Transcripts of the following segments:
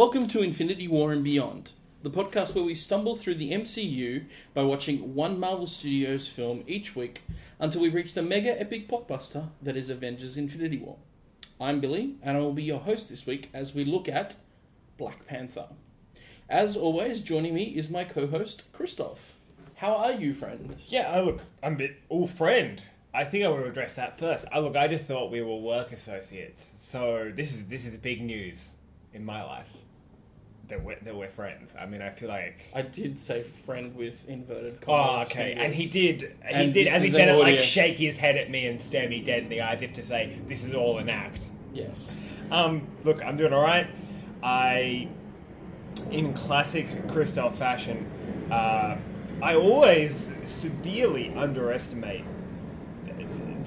Welcome to Infinity War and Beyond, the podcast where we stumble through the MCU by watching one Marvel Studios film each week until we reach the mega epic blockbuster that is Avengers Infinity War. I'm Billy, and I will be your host this week as we look at Black Panther. As always, joining me is my co host, Christoph. How are you, friend? Yeah, I look, I'm a bit. Oh, friend. I think I want to address that first. I look, I just thought we were work associates, so this is this is big news in my life that we're, that we're friends. I mean, I feel like. I did say friend with inverted Oh, okay. fingers. And he did. He And did, this as he is said an it, like audio. shake his head at me and stare me dead in the eyes, as if to say, "This is all an act." Yes. Um, look, I'm doing all right. I, in classic Christoph fashion, uh, I always severely underestimate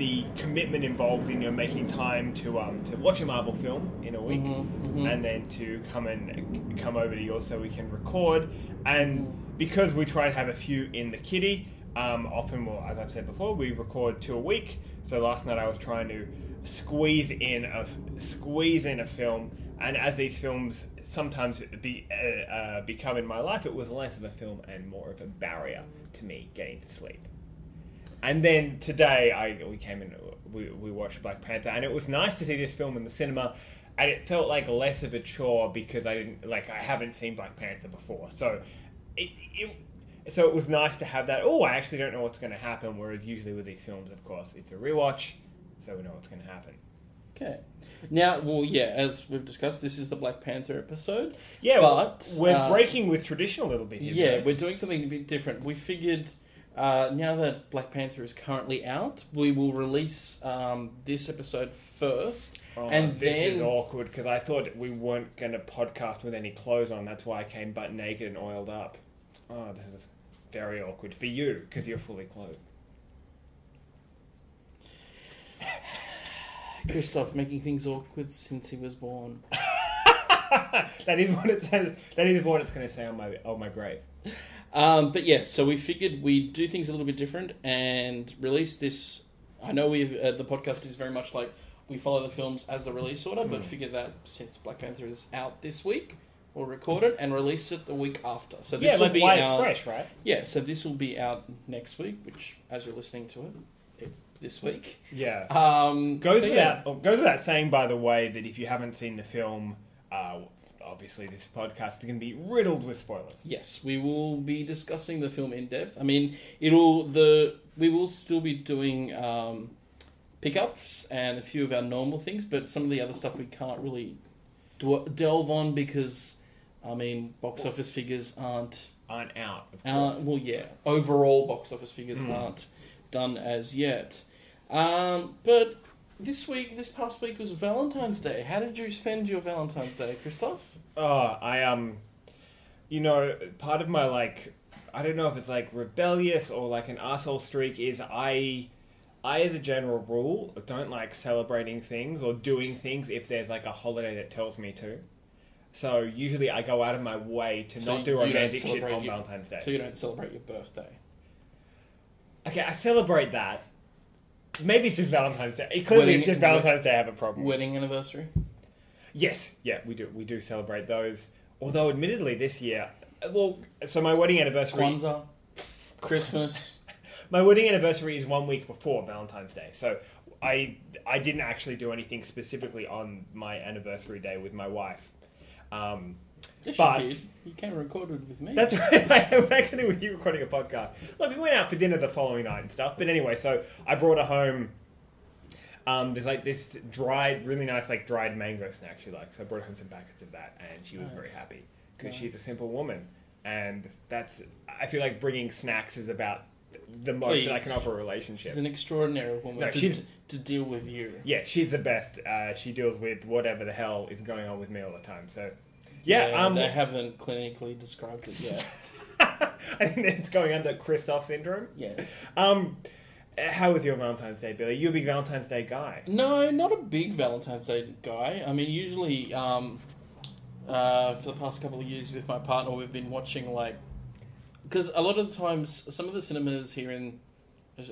the commitment involved in you know, making time to um, to watch a Marvel film in a week, Mhm, mhm. and then to come and come over to yours so we can record. And because we try and have a few in the kitty, um, often, well, as I've said before, we record two a week. So last night I was trying to squeeze in a squeeze in a film, and as these films sometimes be, uh, uh, become in my life, it was less of a film and more of a barrier to me getting to sleep. And then today, I we came in, we, we watched Black Panther, and it was nice to see this film in the cinema. And it felt like less of a chore because I didn't like I haven't seen Black Panther before, so it, it so it was nice to have that. Oh, I actually don't know what's going to happen. Whereas usually with these films, of course, it's a rewatch, so we know what's going to happen. Okay. Now, well, yeah, as we've discussed, this is the Black Panther episode. Yeah, But, we're uh, breaking with tradition a little bit here. Yeah, though. we're doing something a bit different. We figured uh, now that Black Panther is currently out, we will release um, this episode first. Oh, and this then is awkward because I thought we weren't going to podcast with any clothes on. That's why I came butt naked and oiled up. Oh, this is very awkward for you because you're fully clothed. Christoph making things awkward since he was born. that is what it says. That is what it's going to say on my on my grave. Um, but yes, so we figured we'd do things a little bit different and release this. I know we've uh, the podcast is very much like we follow the films as the release order, but Mm. figure that since Black Panther is out this week, we'll record it and release it the week after. So this yeah, will like be why it's fresh, right? Yeah, so this will be out next week, which as you're listening to it, this week. Yeah. Um, Goes so, without yeah. goes without saying, by the way, that if you haven't seen the film, uh, obviously this podcast is going to be riddled with spoilers. Yes, we will be discussing the film in depth. I mean, it'll the we will still be doing um, pickups and a few of our normal things, but some of the other stuff we can't really dw- delve on because, I mean, box office figures aren't. Aren't out, of Uh, well, yeah, overall box office figures Mm. aren't done as yet. Um, but this week, this past week was Valentine's Day. How did you spend your Valentine's Day, Christoph? Oh, I um, you know, part of my like, I don't know if it's like rebellious or like an asshole streak is I, I as a general rule don't like celebrating things or doing things if there's like a holiday that tells me to. So usually I go out of my way to So not do don't romantic shit celebrate on your- Valentine's Day. So you don't celebrate your birthday. Okay, I celebrate that. Maybe it's just Valentine's Day. It clearly, Wedding- it's just Valentine's Day I have a problem. Wedding anniversary. Yes, yeah, we do. We do celebrate those. Although, admittedly, this year, well, so my wedding anniversary, Kwanzaa, Christmas. my wedding anniversary is one week before Valentine's Day. So I, I didn't actually do anything specifically on my anniversary day with my wife. Um, Yes, But- you did. You came and recorded with me. That's right. I am actually with you recording a podcast. Look, we went out for dinner the following night and stuff. But anyway, so I brought her home. Um, there's like this dried, really nice, like dried mango snack she likes. So I brought her home some packets of that, and she was very happy because Nice. she's a simple woman, and that's. I feel like bringing snacks is about the most that I can offer a relationship. She's an extraordinary woman No, to, she's- to deal with you. Yeah, she's the best. Uh, she deals with whatever the hell is going on with me all the time. So, yeah, um, they haven't clinically described it yet. I think it's going under Christoph syndrome. yes. Um, how was your Valentine's Day, Billy? You're a big Valentine's Day guy. No, not a big Valentine's Day guy. I mean, usually, um, uh, for the past couple of years with my partner, we've been watching like because a lot of the times, some of the cinemas here in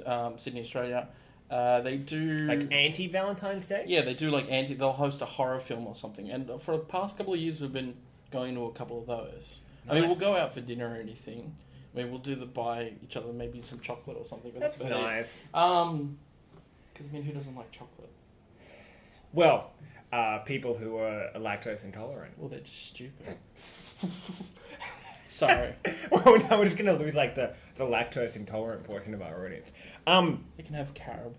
um, Sydney, Australia, uh, they do Like anti Valentine's Day? Yeah, they do like anti. They'll host a horror film or something. And for the past couple of years, we've been going to a couple of those. I mean, we'll go out for dinner or anything. I mean, we'll do the buy each other maybe some chocolate or something. But That's that's, it. nice. Um, because I mean, who doesn't like chocolate? Well, uh, people who are lactose intolerant. Well, they're just stupid. Sorry, well, no, we're just gonna lose like the, the lactose intolerant portion of our audience. Um, they can have carob.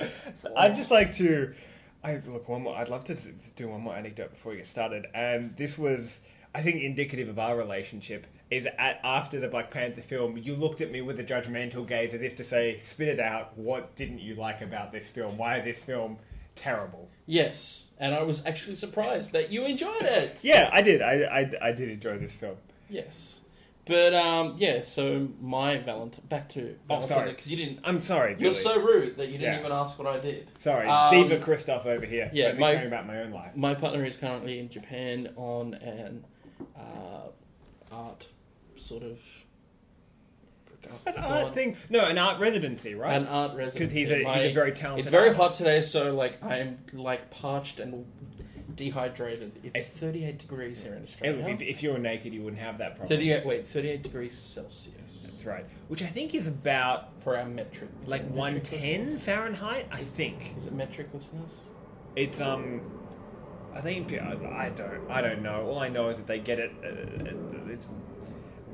I'd just like to. I look one more. I'd love to do one more anecdote before we get started, and this was, I think, indicative of our relationship. Is at after the Black Panther film, you looked at me with a judgmental gaze, as if to say, "Spit it out. What didn't you like about this film? Why is this film terrible?" Yes, and I was actually surprised that you enjoyed it. Yeah, I did. I, I, I did enjoy this film. Yes, but um, yeah. So my Valentine, back to Oh, Valentine, because you didn't. I'm sorry, You're Billy. so rude that you didn't Yeah. even ask what I did. sorry, Um, Diva Christoph over here. yeah, Let me my- tell you about my own life. My partner is currently in Japan on an uh, art sort of An art thing? No, an art residency, right? An art residency. Because he's a, he's a very talented. It's very artist. hot today, so like I'm like parched and dehydrated. It's It's- 38 degrees here in Hey, Australia. look, if, if you were naked, you wouldn't have that problem. 38 wait, 38 degrees Celsius That's right. Which I think is about for our metric. is like it metric 110 listeners? Fahrenheit. I think Is it metric listeners? it's um. I think I, I don't. I don't know. All I know is that they get it. Uh, it's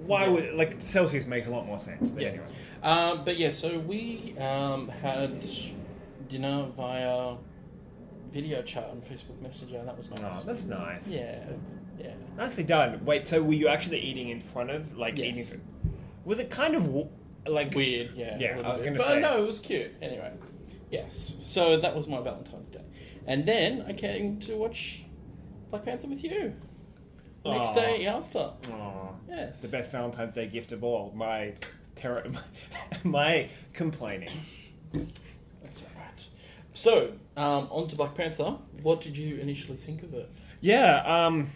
why Yeah. would like Celsius makes a lot more sense. But Yeah. anyway, Um, but yeah, so we um, had dinner via video chat on Facebook Messenger, and that was nice. oh, that's nice. yeah, yeah. nicely done. Wait, so were you actually eating in front of like Yes. eating? Was it kind of like Weird, yeah. Yeah, I was bit. gonna but say. no, it was cute. Anyway, yes. So that was my Valentine's Day, and then I came to watch Black Panther with you. Next Aw. day after. Aw. Yes. the best Valentine's Day gift of all? My terror, my complaining. That's all right. So, um, on to Black Panther. What did you initially think of it? Yeah. Um,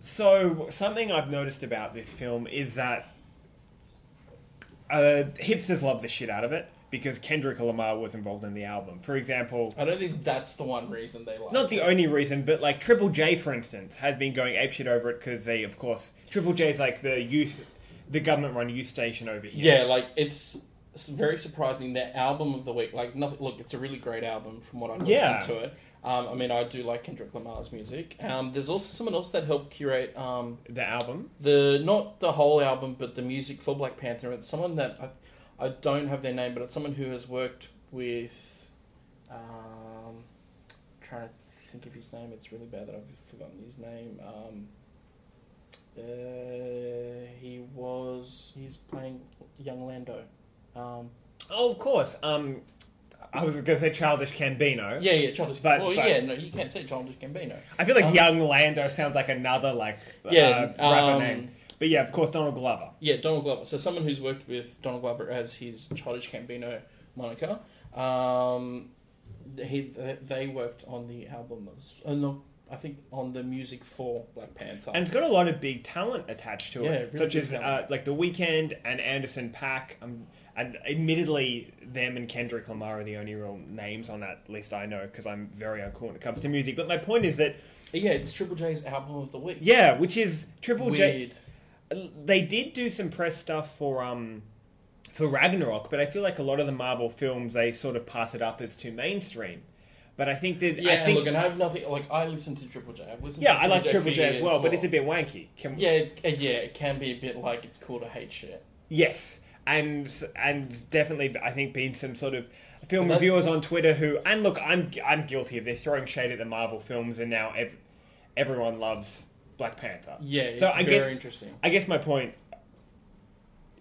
so something I've noticed about this film is that uh, hipsters love the shit out of it because Kendrick Lamar was involved in the album. For example, I don't think that's the one reason they like. not it. the only reason, but like Triple J, for instance, has been going apeshit over it because they, of course, Triple J is like the youth, the government-run youth station over here. Yeah, like it's, it's very surprising. Their album of the week, like nothing. Look, it's a really great album from what I've listened to it. Um, I mean, I do like Kendrick Lamar's music. Um, there's also someone else that helped curate um, The album. the not the whole album, but the music for Black Panther. It's someone that I, I don't have their name, but it's someone who has worked with. Um, trying to think of his name. It's really bad that I've forgotten his name. Um, uh, he was he's playing young Lando. Um, Oh, of course. Um, I was going to say Childish Gambino. yeah, yeah, Childish. But- well, but- yeah, no, you can't say Childish Gambino. I feel like Um, Young Lando sounds like another like Yeah, uh, rapper um, name. But yeah, of course, Donald Glover. Yeah, Donald Glover. So someone who's worked with Donald Glover as his Childish Gambino moniker. Um, he they worked on the album. As, uh, no, I think on the music for Black Panther. And it's got a lot of big talent attached to Yeah, it, really such as uh, like The Weeknd and Anderson .Paak. Um, and admittedly, them and Kendrick Lamar are the only real names on that list I know because I'm very uncool when it comes to music. But my point is that yeah, it's Triple J's album of the week. yeah, which is Triple J. They did do some press stuff for um for Ragnarok, but I feel like a lot of the Marvel films they sort of pass it up as too mainstream. But I think that Yeah, I think look, and I have nothing. Like I listen to Triple J. I've listened yeah, I like Triple for J as years well, but it's a bit wanky. Can, Yeah, it- uh, yeah, it can be a bit like it's cool to hate shit. Yes, and and definitely, I think being some sort of film reviewers on Twitter who, and look, I'm I'm guilty of this, throwing shade at the Marvel films, and now ev- everyone loves Black Panther. Yeah, it's So I very get- interesting. I guess my point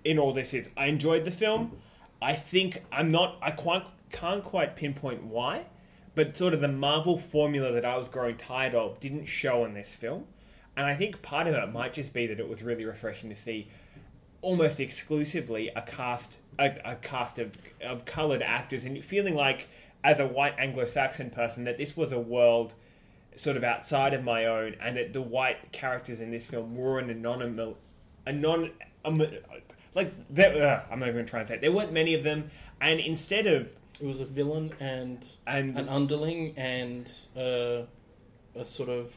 in all this is, I enjoyed the film. I think I'm not, I quite can't quite pinpoint why, but sort of the Marvel formula that I was growing tired of didn't show in this film, and I think part of it might just be that it was really refreshing to see almost exclusively a cast a, a cast of of colored actors and feeling like as a white Anglo-Saxon person that this was a world sort of outside of my own and that the white characters in this film were an anonymous anon um, like there, uh, I'm not even going to try and say it. There weren't many of them and instead of It was a villain and and an underling and uh, a sort of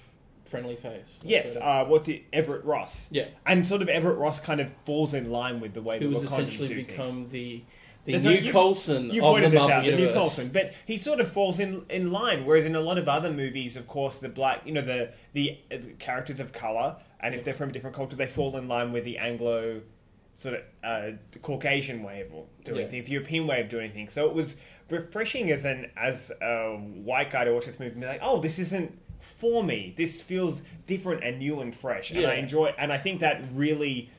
friendly face. Yes, it- uh, what's it? Everett Ross. yeah. And sort of Everett Ross kind of falls in line with the way Who that has Wakandans essentially do things. become the the That's new right, you- Coulson You of the Marvel out, the new universe. Coulson, but he sort of falls in in line. Whereas in a lot of other movies, of course, the black, you know, the the, uh, characters of color, and if they're from a different culture, they fall in line with the Anglo sort of uh, Caucasian way of doing Yeah. things, European way of doing things. So it was refreshing as an as a white guy to watch this movie and be like, oh, this isn't for me. This feels different and new and fresh, and I Yeah. enjoy. And I think that really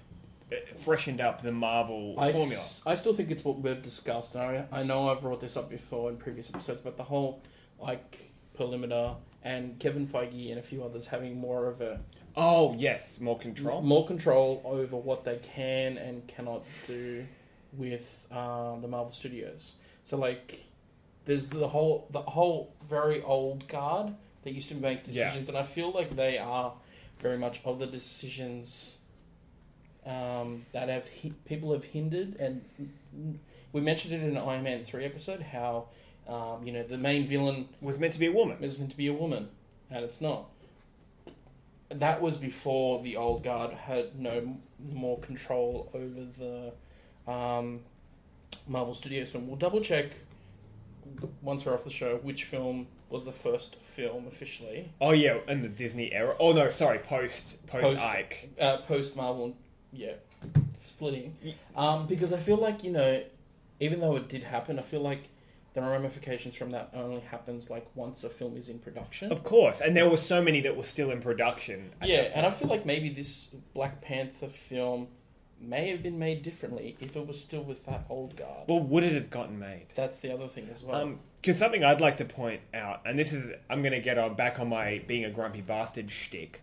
freshened up the Marvel I, formula. s- I still think it's what we've discussed. I, I know I've brought this up before in previous episodes, but the whole like Perlmutter and Kevin Feige and a few others having more of a Oh yes, more control. more control over what they can and cannot do with uh, the Marvel Studios. So like, there's the whole the whole very old guard that used to make Yeah. decisions, and I feel like they are very much of the decisions um, that have hi- people have hindered. And we mentioned it in an Iron Man three episode how um, you know the main villain was meant to be a woman. is meant to be a woman, and it's not. That was before the old guard had no more control over the um, Marvel Studios film. We'll double check once we're off the show which film was the first film officially Oh yeah, in the Disney era. Oh no, sorry, post post, Post- Ike. uh, post Marvel, yeah, splitting. Um, because I feel like you know, even though it did happen, I feel like the ramifications from that only happens like once a film is in production. Of course, and there were so many that were still in production. Yeah, and I feel like maybe this Black Panther film may have been made differently if it was still with that old guard. well, would it have gotten made? That's the other thing as well. Um, because something I'd like to point out, and this is, I'm going to get on back on my being a grumpy bastard shtick,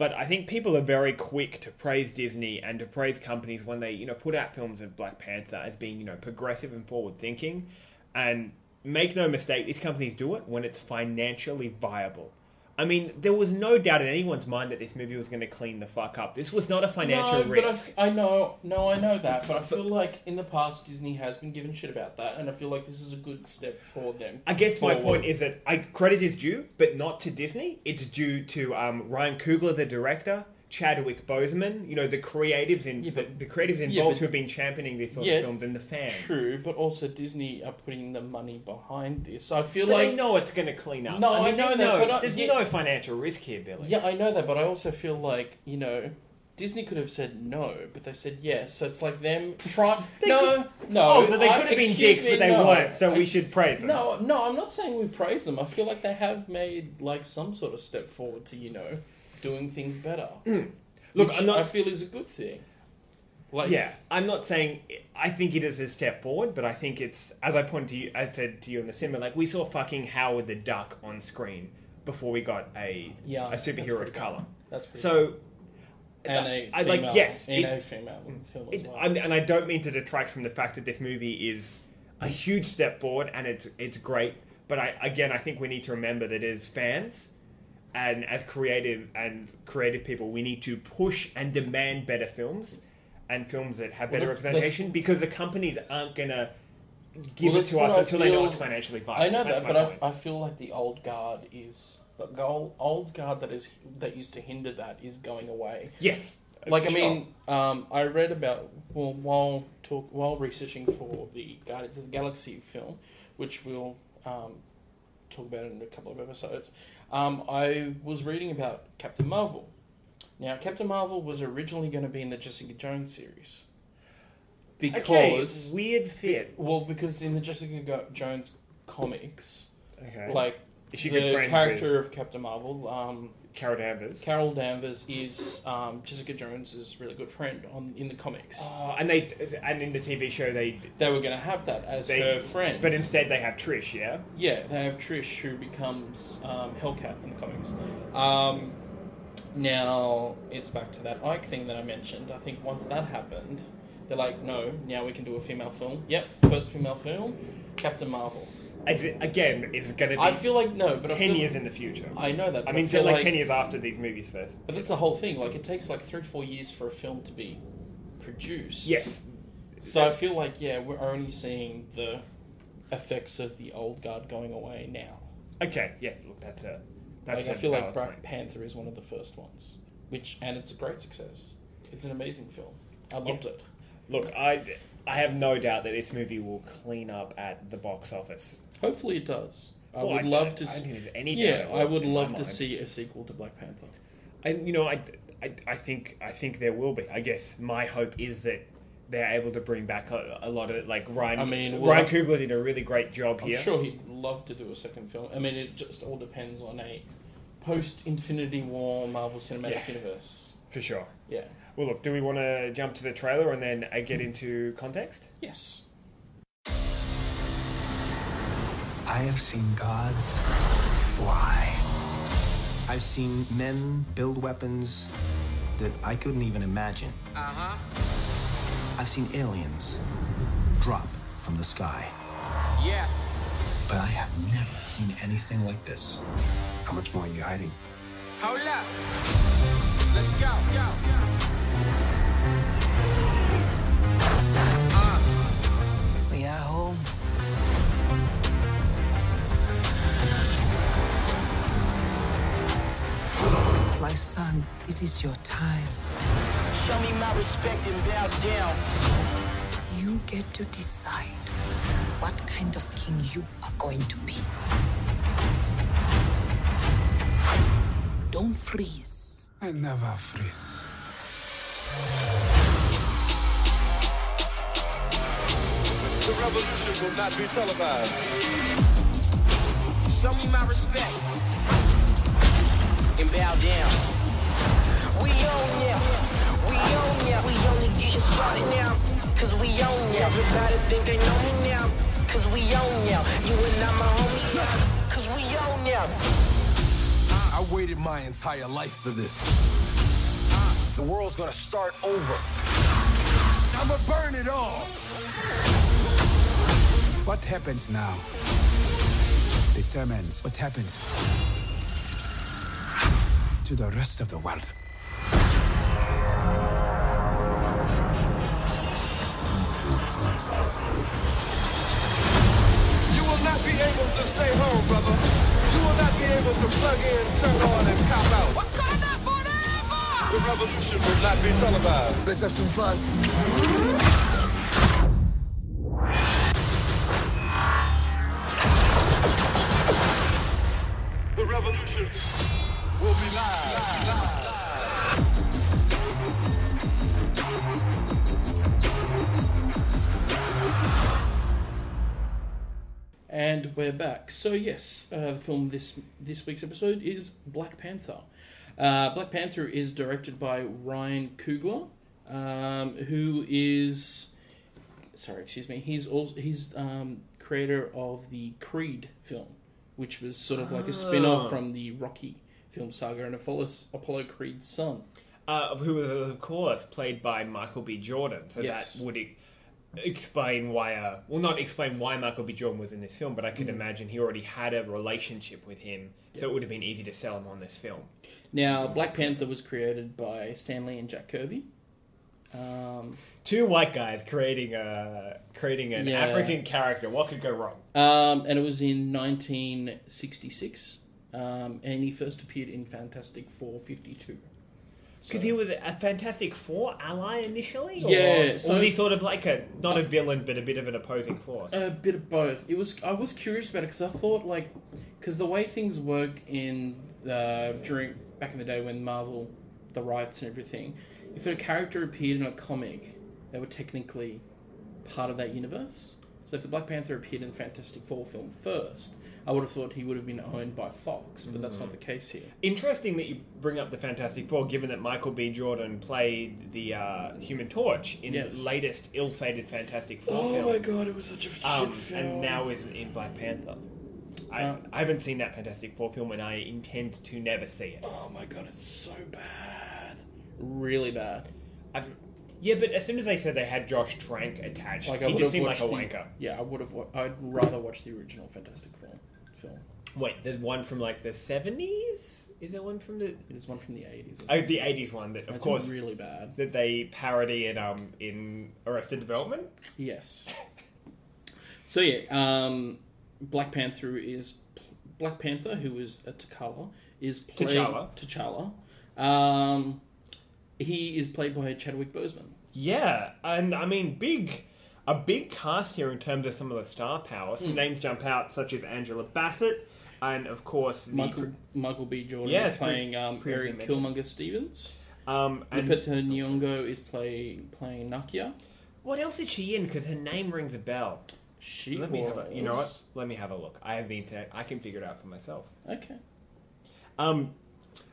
but I think people are very quick to praise Disney and to praise companies when they, you know, put out films of Black Panther as being, you know, progressive and forward thinking, and make no mistake, these companies do it when it's financially viable. I mean, there was no doubt in anyone's mind that this movie was going to clean the fuck up. This was not a financial no, but I f- I, know, no, I know that, but I feel like in the past Disney has been given shit about that, and I feel like this is a good step for them. I guess my point is that I credit is due, but not to Disney. It's due to um, Ryan Coogler, the director, Chadwick Boseman, you know, the creatives in Yeah, the, but- the creatives yeah, involved but- who have been championing these sort Yeah, of films and the fans. True, but also Disney are putting the money behind this. So I feel like they know it's going to clean up. No, I mean, know they that, but I- there's yeah. no financial risk here, Billy. Yeah, I know that, but I also feel like you know, Disney could have said no, but they said yes. So it's like them try. They no, no. Oh, so they could have been dicks, me, but they no. weren't. So I- we should praise them. No, no, I'm not saying we praise them. I feel like they have made like some sort of step forward to you know doing things better. Hmm. Look, I'm not I feel is a good thing. Like yeah, I'm not saying I think it is a step forward, but I think it's as I pointed to you, I said to you in the cinema, like we saw fucking Howard the Duck on screen before we got a Yeah, a superhero of good. color. that's pretty So and a I female, like yes, and it- a female film as well. I'm- and I don't mean to detract from the fact that this movie is a huge step forward and it's it's great. But I again, I think we need to remember that as fans and as creative and creative people, we need to push and demand better films and films that have better let's- representation because the companies aren't gonna give Well, it to us I until they know it's financially viable. I know That's that, but. I, I feel like the old guard is the old, old guard that is that used to hinder that is going away. yes, Like I sure. mean, um, I read about well while talk while researching for the Guardians of the Galaxy film, which we'll um, talk about it in a couple of episodes. Um, I was reading about Captain Marvel. Now, Captain Marvel was originally going to be in the Jessica Jones series because okay, weird fit. well, because in the Jessica Go- Jones comics, Okay, like she the character with of Captain Marvel, um, Carol Danvers? Carol Danvers is um, Jessica Jones's really good friend on in the comics. Oh, and they and in the TV show they They were going to have that as They- her friend, But instead, they have Trish, yeah? yeah, they have Trish who becomes um, Hellcat in the comics. Um, now it's back to that Ike thing that I mentioned. I think once that happened, they're like, no, now we can do a female film. Yep, first female film, Captain Marvel. It, again, it's going to be I feel like no, but I 10 feel, years in the future. I know that. I but mean, feel like, 10 years after these movies first. But that's the whole thing. Like, it takes like three to four years for a film to be produced. Yes. So I feel like yeah, we're only seeing the effects of the old guard going away now. Okay, yeah, look, that's a That's like, I a feel like valid Black point. Panther is one of the first ones, which and it's a great success. It's an amazing film. I loved it. Look, I I have no doubt that this movie will clean up at the box office. Hopefully, it does. I Well, would I love don't- to. I See, think there's any yeah, I would love to see a sequel to Black Panther. And you know, I, I, I think I think there will be. I guess my hope is that they're able to bring back a, a lot of like Ryan. I mean, well, Ryan Coogler did a really great job here. I'm here. sure he'd love to do a second film. I mean, it just all depends on a post Infinity War Marvel Cinematic Yeah. Universe. for sure. Yeah. Well, look, do we want to jump to the trailer and then uh, get into context? Yes. I have seen gods fly. I've seen men build weapons that I couldn't even imagine. Uh huh. I've seen aliens drop from the sky. Yeah. But I have never seen anything like this. How much more are you hiding? Hold up. Let's go. Go. We My son, it is your time. Show me my respect and bow down. You get to decide what kind of king you are going to be. Don't freeze. I never freeze. The revolution will not be televised. Show me my respect And bow down. We own ya. We own ya. We only getting started now. Cause we own ya. Everybody think they know me now. Cause we own ya. You and I'm a homie now. Cause we own ya. I waited my entire life for this. The world's gonna start over. I'ma burn it all. What happens now determines what happens to the rest of the world. You will not be able to stay home, brother. You will not be able to plug in, turn on, and cop out. Wakanda forever. The revolution will not be televised. Let's have some fun. Back. So yes, uh, the film this this week's episode is Black Panther. Uh, Black Panther is directed by Ryan Coogler, um, who is sorry, excuse me. He's also he's um, creator of the Creed film, which was sort of like a spin Ah. off from the Rocky film saga, and it follows Apollo Creed's son. Uh, who was, of course, played by Michael B. Jordan. So Yes. that would explain why, uh, well, not explain why Michael B. Jordan was in this film, but I could Mm. imagine he already had a relationship with him, so it would have been easy to sell him on this film. Now, Black Panther was created by Stan Lee and Jack Kirby. Um, Two white guys creating a creating an Yeah. African character. What could go wrong? Um, and it was in 1966. Um, and he first appeared in Fantastic Four 52. Because he was a Fantastic Four ally initially, or, Yeah, or so- was he sort of like a not a villain but a bit of an opposing force? A bit of both. It was. I was curious about it because I thought like, because the way things work in the during back in the day when Marvel, the rights and everything, if a character appeared in a comic, they were technically part of that universe. So if the Black Panther appeared in the Fantastic Four film first, I would have thought he would have been owned by Fox, but that's not the case here. Interesting that you bring up the Fantastic Four, given that Michael B. Jordan played the uh, Human Torch in Yes. the latest ill-fated Fantastic Four Oh film. Oh my god, it was such a shit um, film. and now is in Black Panther. I, Uh, I haven't seen that Fantastic Four film, and I intend to never see it. Oh my god, it's so bad. Really bad. I've, yeah, but as soon as they said they had Josh Trank attached, Like I he would just seemed like watched a the, wanker. Yeah, I would have. wa- I'd rather watch the original Fantastic Four film. Wait, there's one from like the seventies. Is there one from the There's one from the eighties. oh the eighties one that of course really bad. that they parody in um in Arrested Development? Yes. so yeah, um, Black Panther is Black Panther, who is a T'Challa, is played T'Challa. T'Challa. Um, he is played by Chadwick Boseman. Yeah, and I mean, big, a big cast here in terms of some of the star power. Some names jump out, such as Angela Bassett, and of course Michael Michael B. Jordan Yeah, is playing um, Erik. Killmonger Stevens. um. And Lupita Nyong'o is play playing Nakia. what else is she in? Because her name rings a bell. She Let me have a, you know what? Let me have a look. I have the internet. I can figure it out for myself. Okay. Um,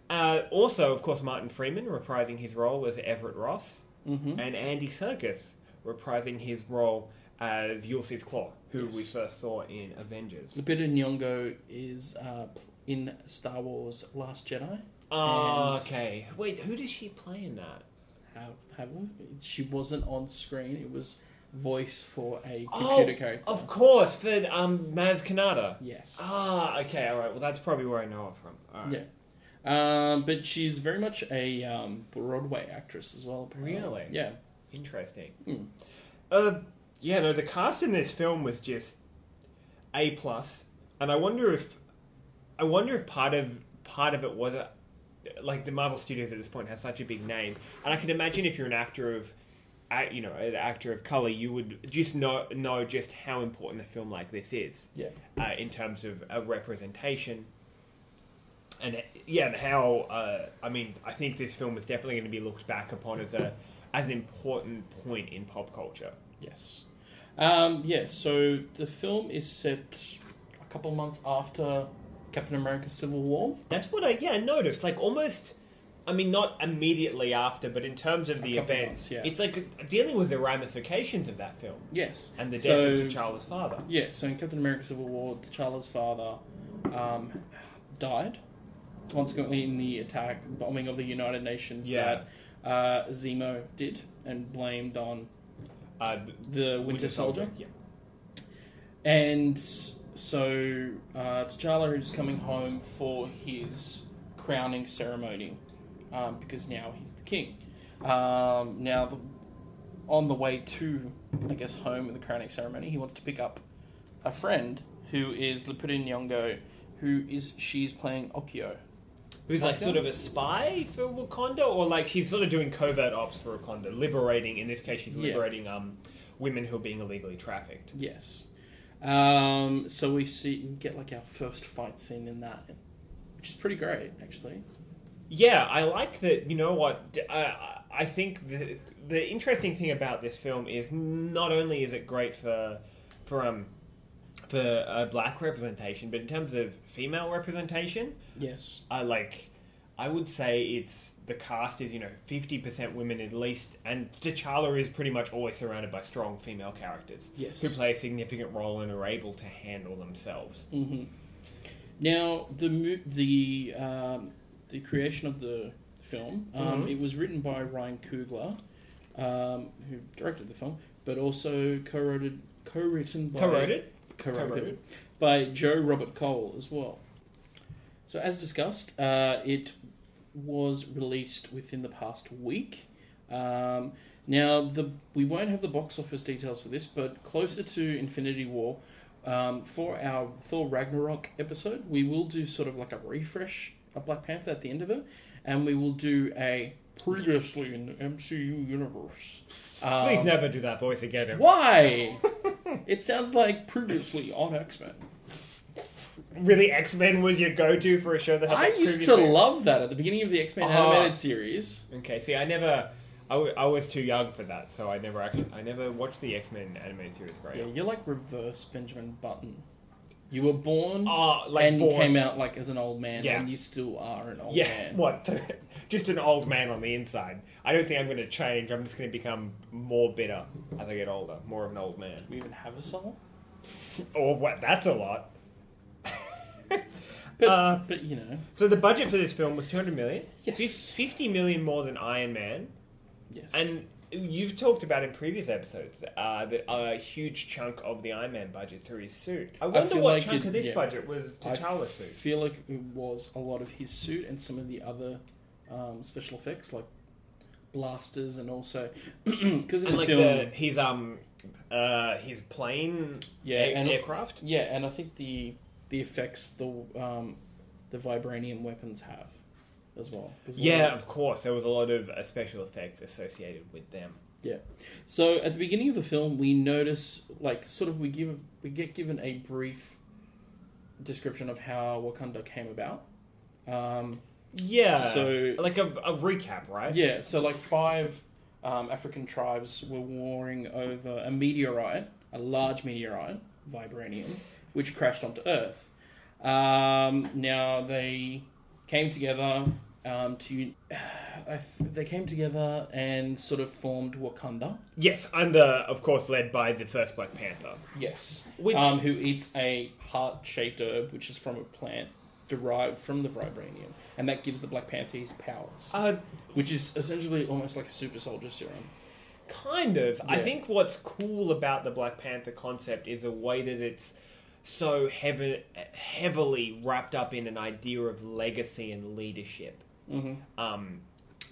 uh, also, of course, Martin Freeman reprising his role as Everett Ross, Mm-hmm. and Andy Serkis reprising his role as Ulysses Klaue, who Yes. we first saw in Avengers. Lupita Nyong'o is uh, in Star Wars Last Jedi. Oh, okay. Wait, who does she play in that? Have, have she wasn't on screen. It was voice for a computer Oh, character. of course, for um, Maz Kanata. Yes. Ah, okay, all right. Well, that's probably where I know her from. All right. Yeah. Um, but she's very much a um, Broadway actress as well. apparently. Really? Yeah. Interesting. Hmm. Uh, yeah, no, the cast in this film was just a plus, and I wonder if, I wonder if part of part of it was a, like the Marvel Studios at this point has such a big name, and I can imagine if you're an actor of, you know, an actor of color, you would just know know just how important a film like this is. Yeah. uh, in terms of uh, representation. And uh, yeah, and how uh, I mean, I think this film is definitely going to be looked back upon as a as an important point in pop culture. Yes. Um, yeah, so the film is set a couple months after Captain America Civil War. That's what I yeah noticed. Like almost, I mean, not immediately after, but in terms of the couple events, months, yeah. it's like dealing with the ramifications of that film Yes. and the death so, of T'Challa's father. Yeah, so in Captain America Civil War, T'Challa's father um, died, consequently in the attack, bombing of the United Nations Yeah. that uh, Zemo did and blamed on Uh, the Winter, Soldier. Yeah. And so uh, T'Challa is coming home for his crowning ceremony um, because now he's the king. Um, now, the, on the way to, I guess, home in the crowning ceremony, he wants to pick up a friend who is Lupita Nyong'o, who is she's playing Okio. Who's like sort of a spy for Wakanda, or like she's sort of doing covert ops for Wakanda, liberating. In this case, she's Yeah. liberating um, women who are being illegally trafficked. Yes. Um, so we see we get like our first fight scene in that, which is pretty great actually. Yeah, I like that. You know what? d- I I think the the interesting thing about this film is not only is it great for for um for uh, black representation, but in terms of female representation, Yes. I like. I would say it's the cast is you know fifty percent women at least, and T'Challa is pretty much always surrounded by strong female characters Yes. who play a significant role and are able to handle themselves. hmm Now the the um, the creation of the film um, Mhm. it was written by Ryan Coogler, um, who directed the film, but also co-wrote co-written by Co-wrote co-wrote by Joe Robert Cole as well. So as discussed, uh, it was released within the past week. Um, now the we won't have the box office details for this, but closer to Infinity War, um, for our Thor Ragnarok episode, we will do sort of like a refresh of Black Panther at the end of it, and we will do a previously in the MCU universe. Please Um, never do that voice again. Why? it sounds like previously on X Men. Really, X Men was your go to for a show that had I that used to previously? love that at the beginning of the X Men Uh-huh. animated series. Okay, see, I never, I, w- I was too young for that, so I never actually, I never watched the X Men animated series. Right? Yeah, you're like reverse Benjamin Button. You were born Oh, like and born- came out like as an old man, Yeah. and you still are an old Yeah, man. what? just an old man on the inside. I don't think I'm going to change. I'm just going to become more bitter as I get older, more of an old man. Do we even have a soul? Or what? That's a lot. But, Uh, but you know, So the budget for this film was 200 million. Yes. 50 million more than Iron Man. yes. And you've talked about in previous episodes uh, that a huge chunk of the Iron Man budget through his suit. I wonder feel what like chunk it- of this yeah. budget was I T'Challa's suit. I feel like it was a lot of his suit and some of the other um, special effects, like blasters, and also because in and the like film, the his um uh his plane Yeah, air- and- aircraft. yeah, and I think the the effects, the um, the vibranium weapons have as well. There's a lot Yeah, of- of course. There was a lot of uh, special effects associated with them. Yeah. So at the beginning of the film, we notice, like, sort of, we give we get given a brief description of how Wakanda came about. Um, Yeah. So- like a, a recap, right? yeah. So like five um, African tribes were warring over a meteorite, a large meteorite, vibranium, which crashed onto Earth. Um, now they came together um, to. I th- they came together and sort of formed Wakanda. Yes, under, of course, led by the first Black Panther. Yes. Which- Um, who eats a heart-shaped herb, which is from a plant derived from the vibranium, and that gives the Black Panther his powers, Uh, which is essentially almost like a super soldier serum. Kind of. I Yeah. think what's cool about the Black Panther concept is the way that it's so heavy, heavily wrapped up in an idea of legacy and leadership. Mm-hmm. Um,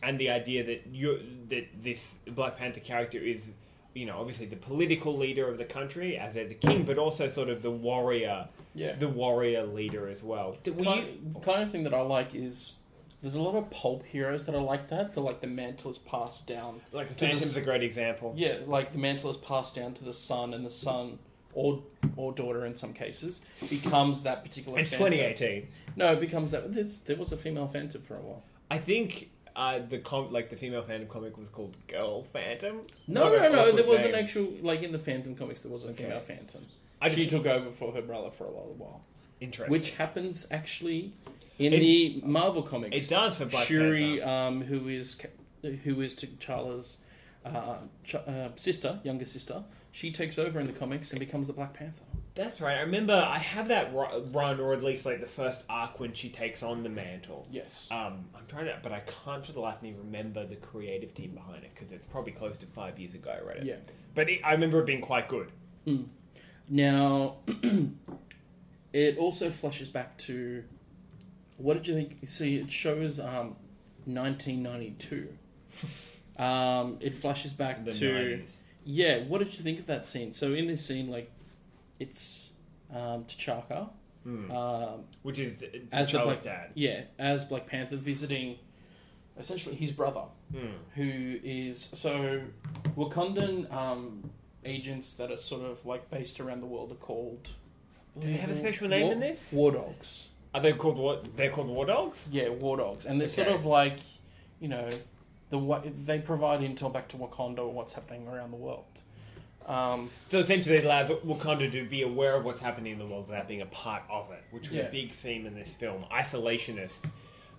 and the idea that you that this Black Panther character is, you know, obviously the political leader of the country as as a king, but also sort of the warrior, Yeah. the warrior leader as well. Did- were you- kind, kind of thing that I like is there's a lot of pulp heroes that are like that. They're like the mantle is passed down. like the to the a great example. Yeah, like the mantle is passed down to the son, and the son or or daughter in some cases becomes that particular. It's Phantom. 2018. No, it becomes that. There was a female phantom for a while. I think uh, the com- like the female Phantom comic was called Girl Phantom. No, Not no, no. There was an name. actual like in the Phantom comics. There was a female Phantom. I she took over for her brother for a little while, Interesting. which happens actually in It- the Marvel comics. it does for Black Shuri, Panther. um, who is Ca- who is T'Challa's uh, Ch- uh, sister, younger sister. She takes over in the comics and becomes the Black Panther. That's right. I remember I have that run, or at least like the first arc when she takes on the mantle. Yes. Um, I'm trying to, but I can't for the life of me remember the creative team behind it because it's probably close to five years ago I read it. Yeah. But it, I remember it being quite good. Now, it also flashes back to what did you think? See, it shows um, 1992. um, it flashes back The to 90s. yeah. What did you think of that scene? So in this scene, like, it's um, T'Chaka um, Which is uh, as the Black dad. yeah as Black Panther visiting essentially his brother, Hmm. who is so Wakandan um, agents that are sort of like based around the world are called. Do they have a special name War- in this? War dogs. Are they called what? They're called war dogs. Yeah, war dogs, and they're sort of like, you know, the they provide intel back to Wakanda or what's happening around the world. Um, So essentially, it allows Wakanda to be aware of what's happening in the world without being a part of it, which was Yeah. a big theme in this film, isolationist,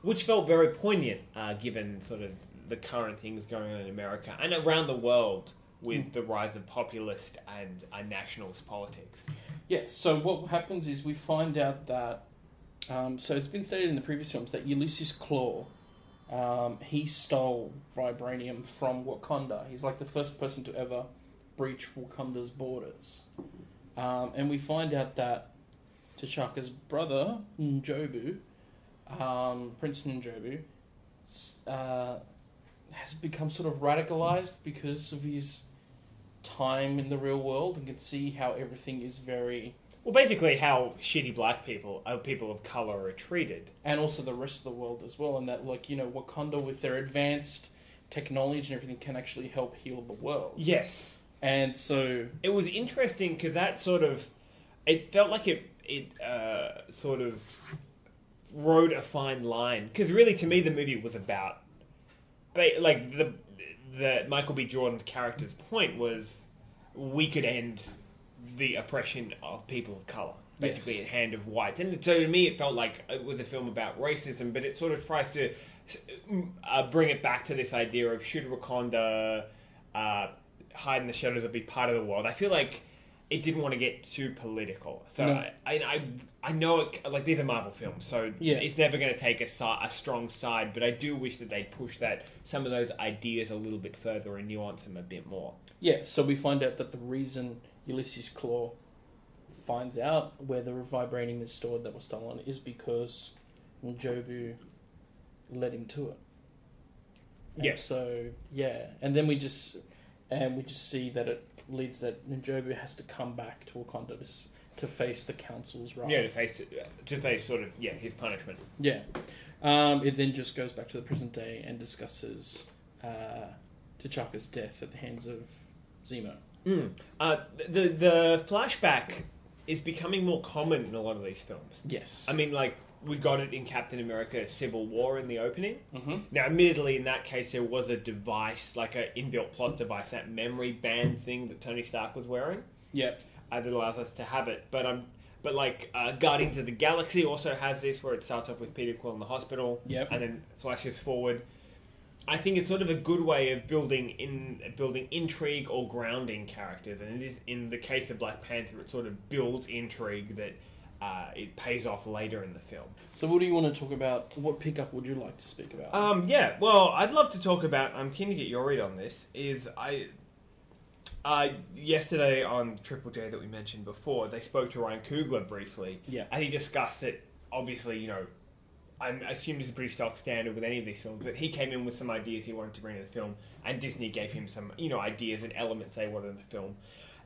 which felt very poignant uh, given sort of the current things going on in America and around the world with the rise of populist and uh, nationalist politics. Yeah, so what happens is we find out that. Um, so it's been stated in the previous films that Ulysses Klaue, um, he stole vibranium from Wakanda. He's like the first person to ever breach Wakanda's borders. Um, and we find out that T'Chaka's brother, N'Jobu, um, Prince N'Jobu, uh, has become sort of radicalized because of his time in the real world and can see how everything is very Well, basically, how shitty black people, uh, people of color, are treated. and also the rest of the world as well and that like you know wakanda with their advanced technology and everything can actually help heal the world Yes. And so it was interesting because that sort of it felt like it it uh, sort of rode a fine line. Because really to me the movie was about ba- like the the Michael B. Jordan's character's point was we could end the oppression of people of color basically Yes. at hand of whites. And so to me it felt like it was a film about racism but it sort of tries to uh, bring it back to this idea of should Wakanda uh, hide in the shadows or be part of the world. I feel like it didn't want to get too political. So No. I, I, I, know it, like these are Marvel films, so Yeah. it's never going to take a, si- a strong side. But I do wish that they'd push that some of those ideas a little bit further and nuance them a bit more. yeah so we find out that the reason ulysses Klaue finds out where the vibranium is stored that was stolen is because N'Jobu led him to it And Yes. so yeah and then we just and we just see that it leads that N'Jobu has to come back to Wakanda to to face the council's wrath. Yeah, to face to face sort of yeah his punishment. Yeah. Um, it then just goes back to the present day and discusses uh, T'Chaka's death at the hands of Zemo. Uh, the the flashback is becoming more common in a lot of these films. Yes. I mean, like we got it in Captain America: Civil War in the opening. Mm-hmm. Now, admittedly, in that case, there was a device, like an inbuilt plot device, that memory band thing that Tony Stark was wearing, yeah. uh, that allows us to have it. But um, but like uh, Guardians of the Galaxy also has this, where it starts off with Peter Quill in the hospital, Yep. and then flashes forward. I think it's sort of a good way of building in building intrigue or grounding characters, and it is, in the case of Black Panther, it sort of builds intrigue that uh, it pays off later in the film. So, what do you want to talk about? What pickup would you like to speak about? Um, yeah, well, I'd love to talk about. I'm keen to get your read on this. Is I, uh, yesterday on Triple J that we mentioned before, they spoke to Ryan Coogler briefly. Yeah. and he discussed it. Obviously, you know, I assume this is pretty stock standard with any of these films, but he came in with some ideas he wanted to bring to the film, and Disney gave him some, you know, ideas and elements they wanted in the film.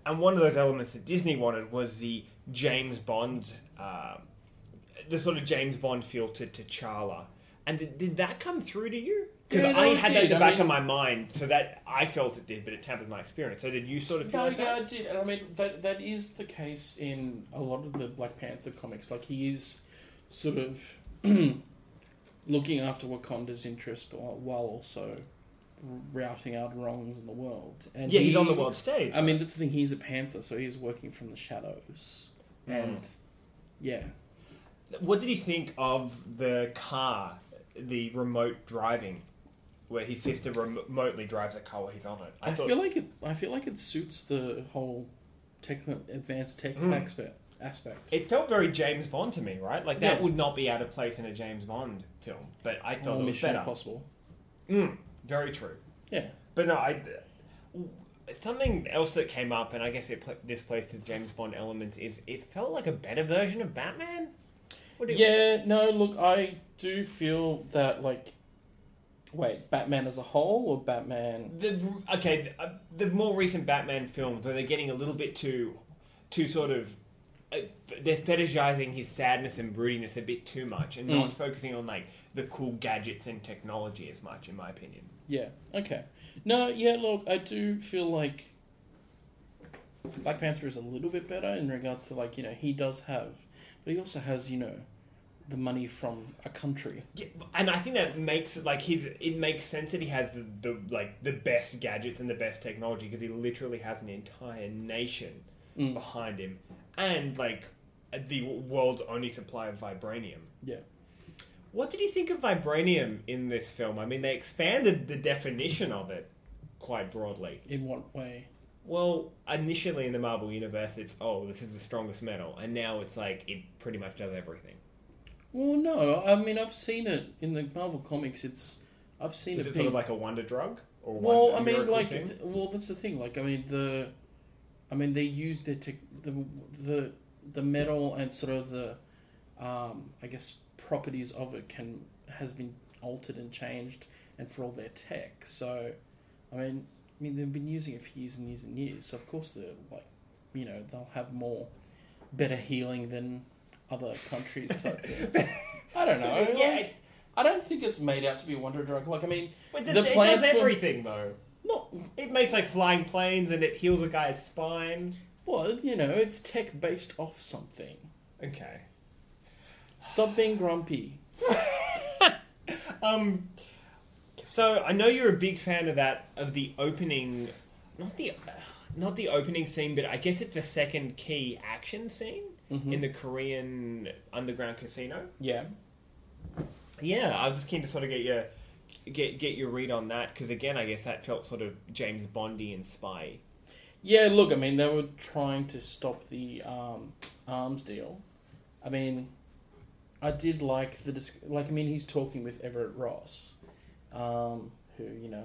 And one of those elements that Disney wanted was the James Bond, uh, the sort of James Bond feel to T'Challa. And did, did that come through to you? Because Yeah, no, I it had that in did. the I back mean- of my mind, so that I felt it did, but it tampered my experience. So did you sort of feel No, like yeah, I that? did. And I mean, that that is the case in a lot of the Black Panther comics. Like he is sort of looking after Wakanda's interest while while also routing out wrongs in the world. And Yeah, he's he- on the world stage. I mean, that's the thing. He's a panther, so he's working from the shadows. And yeah, What did he think of the car, the remote driving, where his sister rem- remotely drives a car while he's on it? I, thought- feel like it. I feel like it suits the whole techno, advanced tech Hmm. aspect. Aspect. it felt very James Bond to me, right? Like that Yeah. would not be out of place in a James Bond film, but I thought Or it was Mission better. Impossible. Mm, very true. Yeah. But no, I. Something else that came up, and I guess it pl- displaced the James Bond elements, is it felt like a better version of Batman. What do you- Yeah, no, look, I do feel that, like, wait, Batman as a whole or Batman? The okay, the, uh, the more recent Batman films where they're getting a little bit too, too sort of, uh, they're fetishizing his sadness and broodiness a bit too much, and not focusing on like the cool gadgets and technology as much, in my opinion. Yeah, okay. No, yeah, look, I do feel like Black Panther is a little bit better in regards to, like, you know, he does have, but he also has, you know, the money from a country. Yeah, and I think that makes like his it makes sense that he has the, the like the best gadgets and the best technology because he literally has an entire nation mm. behind him and like the world's only supply of vibranium. Yeah. What did you think of vibranium in this film? I mean, they expanded the definition of it quite broadly. In what way? Well, initially in the Marvel universe, it's oh, this is the strongest metal, and now it's like it pretty much does everything. Well, no, I mean, I've seen it in the Marvel comics. It's, I've seen Is it it sort of like a wonder drug or Well, I mean, like, th- well, that's the thing. Like, I mean, the, I mean, they use their tech, the the the metal and sort of the, um, I guess, properties of it can has been altered and changed, and for all their tech. So, I mean, I mean, they've been using it for years and years and years. So of course they're like, you know, they'll have more, better healing than other countries type thing. I don't know. Yeah, like, it- I don't think it's made out to be a wonder drug. Like, I mean, it the does, it plants does were- everything though. not It makes like flying planes and it heals a guy's spine. well, you know, it's tech based off something. Okay. Stop being grumpy. Um. So I know you're a big fan of that of the opening, not the, not the opening scene, but I guess it's the second key action scene in the Korean underground casino. Yeah. Yeah, I was just keen to sort of get your get get your read on that because again, I guess that felt sort of James Bondy and spy. Yeah, look, I mean, they were trying to stop the um, arms deal. I mean, I did like the dis- like. I mean, he's talking with Everett Ross, um, who you know,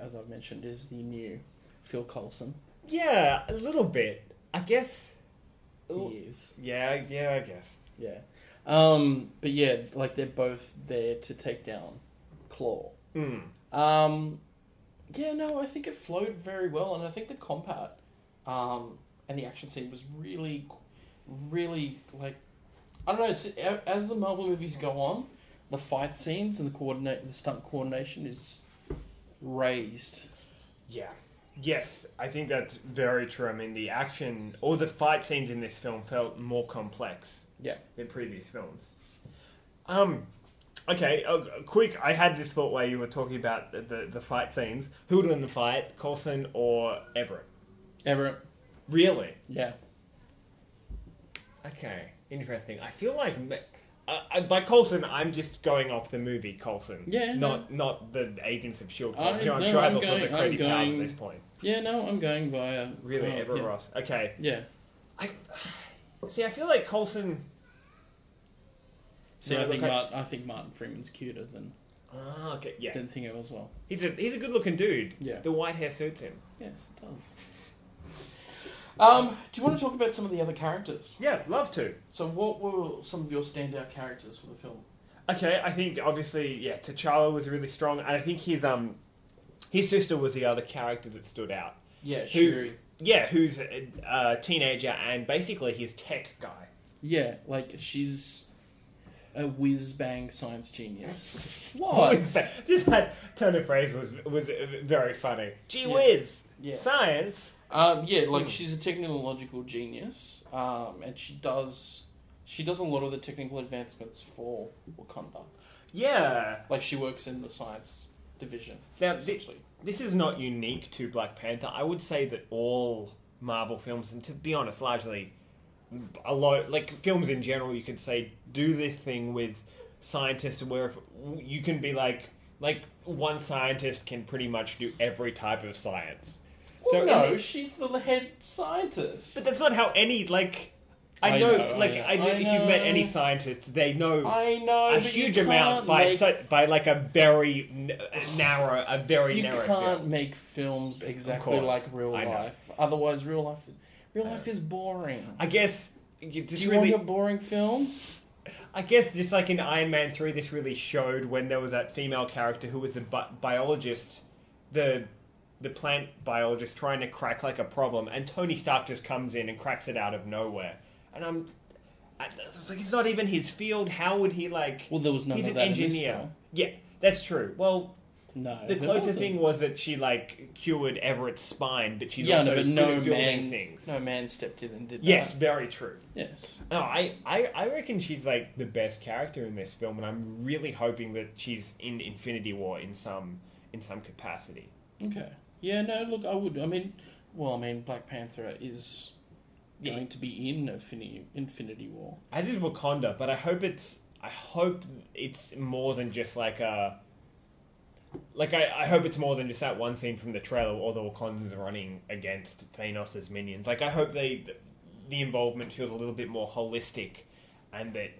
as I've mentioned, is the new Phil Coulson. Yeah, a little bit. I guess. He is, Yeah, yeah, I guess. yeah. Um, but yeah, like they're both there to take down Klaue. Hmm. Um, yeah, no, I think it flowed very well, and I think the combat um, and the action scene was really really like I don't know. It's, as the Marvel movies go on, the fight scenes and the coordinate, the stunt coordination is raised. Yeah. Yes, I think that's very true. I mean, the action or the fight scenes in this film felt more complex Yeah. than previous films. Um, okay, uh, quick. I had this thought while you were talking about the, the, the fight scenes. Who would win the fight, Coulson or Everett? Everett. Really? Yeah. Okay, interesting. I feel like uh, uh, by Coulson, I'm just going off the movie Coulson. Yeah, not not the Agents of Shield. I- You know, I'm no, sure has I'm all sorts of going- crazy I'm powers at this point. Yeah. No, I'm going via. Really, oh, Everett yeah. Ross. Okay. Yeah. I see. I feel like Coulson. See, No, I think I- Mart- I think Martin Freeman's cuter than Ah, okay, yeah. than Thingo as well. He's a he's a good looking dude. Yeah. The white hair suits him. Yes, it does. Um, do you want to talk about some of the other characters? Yeah, love to. So, what were some of your standout characters for the film? Okay, I think obviously, yeah, T'Challa was really strong, and I think his um his sister was the other character that stood out. Yeah, Who- Shuri. Yeah, who's a, a teenager and basically his tech guy. Yeah, like she's a whiz bang science genius. What? Just that turn of phrase was was very funny. Gee Yeah. whiz, Yeah. science. Um, yeah, Hmm. like she's a technological genius, um, and she does she does a lot of the technical advancements for Wakanda. Yeah. Like she works in the science division. Now, thi- essentially. this is not unique to Black Panther. I would say that all Marvel films, and to be honest, largely a lot like films in general, you could say do this thing with scientists where you can be like like one scientist can pretty much do every type of science. Well, in no, the- she's the head scientist. but that's not how any like. I, I know, know, I like know, I know, if you've met any know. scientists, they know I know a huge amount by make- so, by like a very n- narrow, a very You narrow. can't field. make films exactly like real life. Otherwise, real life is real life is boring. I guess you Do just you really. want a boring film? I guess just like in Iron Man three, this really showed when there was that female character who was a bi- biologist, the the plant biologist trying to crack like a problem, and Tony Stark just comes in and cracks it out of nowhere, and I'm. I, it's like it's not even his field. How would he like? Well, there was none he's of an that in this engineer. film. Yeah, that's true. Well, No. the there closer wasn't. thing was that she like cured Everett's spine, but she's yeah, also no, but good no at building man, things. no man stepped in and did that. Yes, that. very true. Yes. No, I, I, I reckon she's like the best character in this film, and I'm really hoping that she's in Infinity War in some in some capacity. Okay. Yeah. No. Look, I would. I mean, well, I mean, Black Panther is Yeah. going to be in Infinity Infinity War. As is Wakanda, but I hope it's I hope it's more than just like a like I, I hope it's more than just that one scene from the trailer, or the Wakandans running against Thanos' minions. Like I hope they the involvement feels a little bit more holistic, and that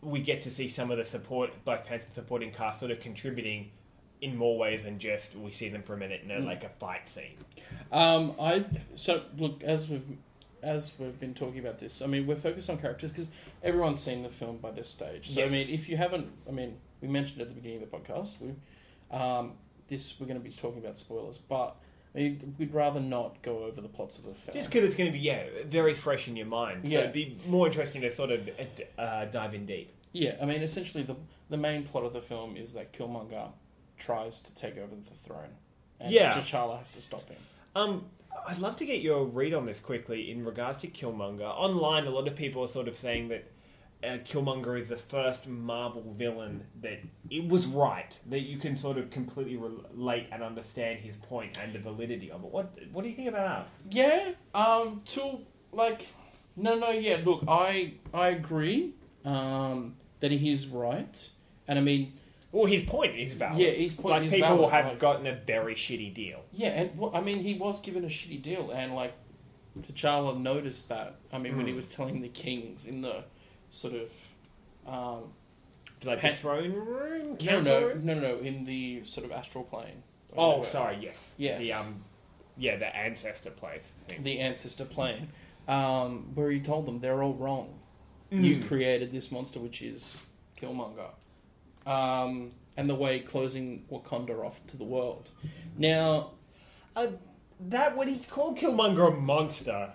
we get to see some of the support Black Panther supporting cast sort of contributing in more ways than just we see them for a minute in a, like a fight scene. Um, I so look as we've as we've been talking about this. I mean, we're focused on characters because everyone's seen the film by this stage. So Yes. I mean, if you haven't, I mean, we mentioned at the beginning of the podcast, we um, this we're going to be talking about spoilers, but I mean, we'd rather not go over the plots of the film. Just because it's going to be yeah very fresh in your mind, so Yeah. it'd be more interesting to sort of uh, dive in deep. Yeah, I mean, essentially the the main plot of the film is that Killmonger tries to take over the throne, and Yeah. T'Challa has to stop him. Um, I'd love to get your read on this quickly in regards to Killmonger. Online, a lot of people are sort of saying that uh, Killmonger is the first Marvel villain that it was right that you can sort of completely relate and understand his point and the validity of it. What What do you think about that? Yeah, um, to like, no, no, yeah. Look, I I agree, um, that he's right, and I mean, Well, his point is valid. Yeah, his point is valid. like is people valid, have like- gotten a very shitty deal. yeah, and well, I mean, he was given a shitty deal, and like, T'Challa noticed that. I mean, when he was telling the kings in the sort of, um, Like the throne room, no, no, room. no, no, in the sort of astral plane. Oh, sorry. Yes. Yes. The um, yeah, the ancestor place. Thing. the ancestor plane, um, where he told them they're all wrong. You created this monster, which is Killmonger, um, and the way closing Wakanda off to the world. Now, Uh, that when he called Killmonger a monster,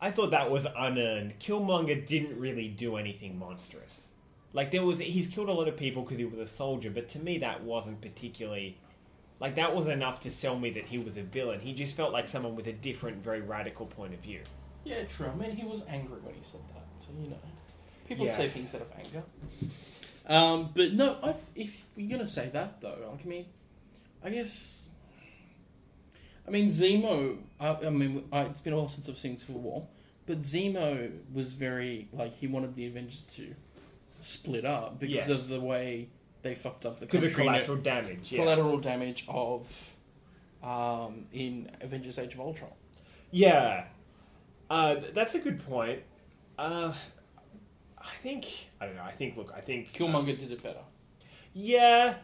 I thought that was unearned. Killmonger didn't really do anything monstrous. Like there was, he's killed a lot of people because he was a soldier, but to me that wasn't particularly. Like that was enough to sell me that he was a villain. He just felt like someone with a different, very radical point of view. Yeah, true. I mean, he was angry when he said that, so you know, people Yeah. say things out of anger. Um, but no, i if you're gonna say that though, like I mean, I guess, I mean Zemo. I, I mean, I, it's been a while since I've seen Civil War, but Zemo was very like he wanted the Avengers to split up because Yes. of the way they fucked up the Because country. of collateral damage. Yeah. collateral damage of um, in Avengers: Age of Ultron. Yeah, uh, that's a good point. Uh, I think I don't know. I think look, I think Killmonger did it better. Yeah,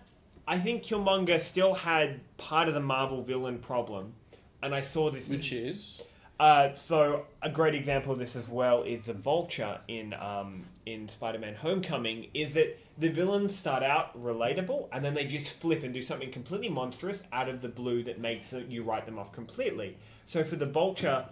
I think Killmonger still had part of the Marvel villain problem, and I saw this. Which is Uh, so a great example of this as well is the Vulture in um, in Spider-Man: Homecoming. Is that the villains start out relatable and then they just flip and do something completely monstrous out of the blue that makes you write them off completely. So for the Vulture,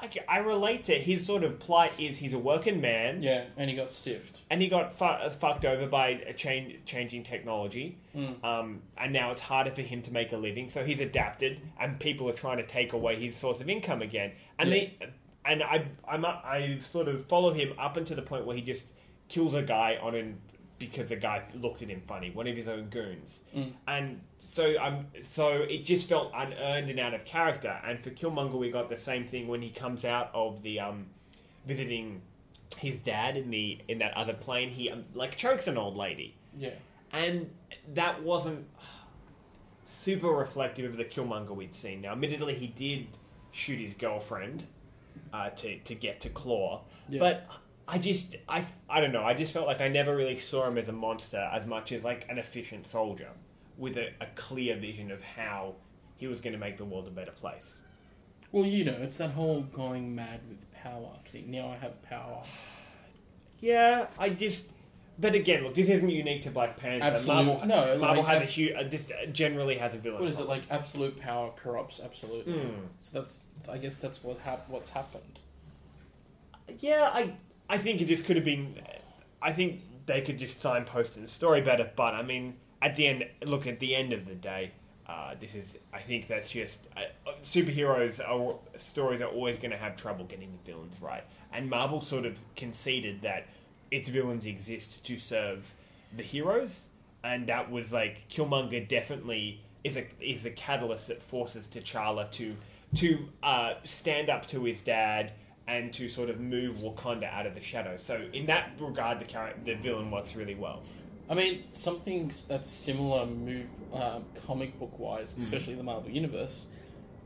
I, I relate to his sort of plight is he's a working man yeah, and he got stiffed. and he got fu- uh, fucked over by a change, changing technology, um, and now it's harder for him to make a living. So he's adapted, and people are trying to take away his source of income again. And Yeah. they, and I, I'm, I sort of follow him up until the point where he just kills a guy on an because a guy looked at him funny, one of his own goons, and so I'm so it just felt unearned and out of character. And for Killmonger, we got the same thing when he comes out of the um, visiting his dad in the in that other plane. He um, like chokes an old lady, Yeah. and that wasn't super reflective of the Killmonger we'd seen. Now, admittedly, he did shoot his girlfriend uh, to to get to Klaue, Yeah. but I just I I don't know. I just felt like I never really saw him as a monster as much as like an efficient soldier with a, a clear vision of how he was going to make the world a better place. Well, you know, it's that whole going mad with power thing. Now I have power. Yeah, I just. But again, look, this isn't unique to Black Panther. Absolute- Marvel, no, Marvel like- has a huge. Uh, just generally has a villain. What is it like? Absolute power corrupts absolutely. Hmm. So that's, I guess, that's what hap- what's happened. Yeah, I I think it just could have been. I think they could just signpost the story better. But I mean, at the end, look at the end of the day. Uh, this is. I think that's just uh, superheroes are stories are always going to have trouble getting the villains right, and Marvel sort of conceded that its villains exist to serve the heroes, and that was like Killmonger definitely is a is a catalyst that forces T'Challa to to uh, stand up to his dad and to sort of move Wakanda out of the shadows. So in that regard, the character, the villain works really well. I mean, something that's similar, move um, comic book wise, Hmm. especially the Marvel universe.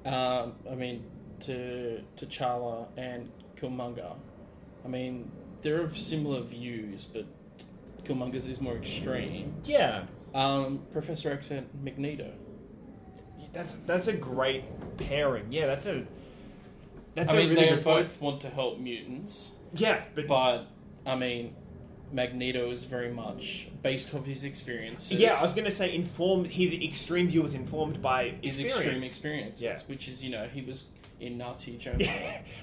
Um, I mean, to T'Challa and Killmonger. I mean, they're of similar views, but Killmonger's is more extreme. Yeah, Um, Professor X and Magneto. that's that's a great pairing. Yeah, that's a that's I a mean, really they good point. both want to help mutants, Yeah, but, but I mean, Magneto is very much based off his experiences. yeah, I was going to say informed. His extreme view was informed by his experience. extreme experiences, Yeah. which is you know he was in Nazi Germany.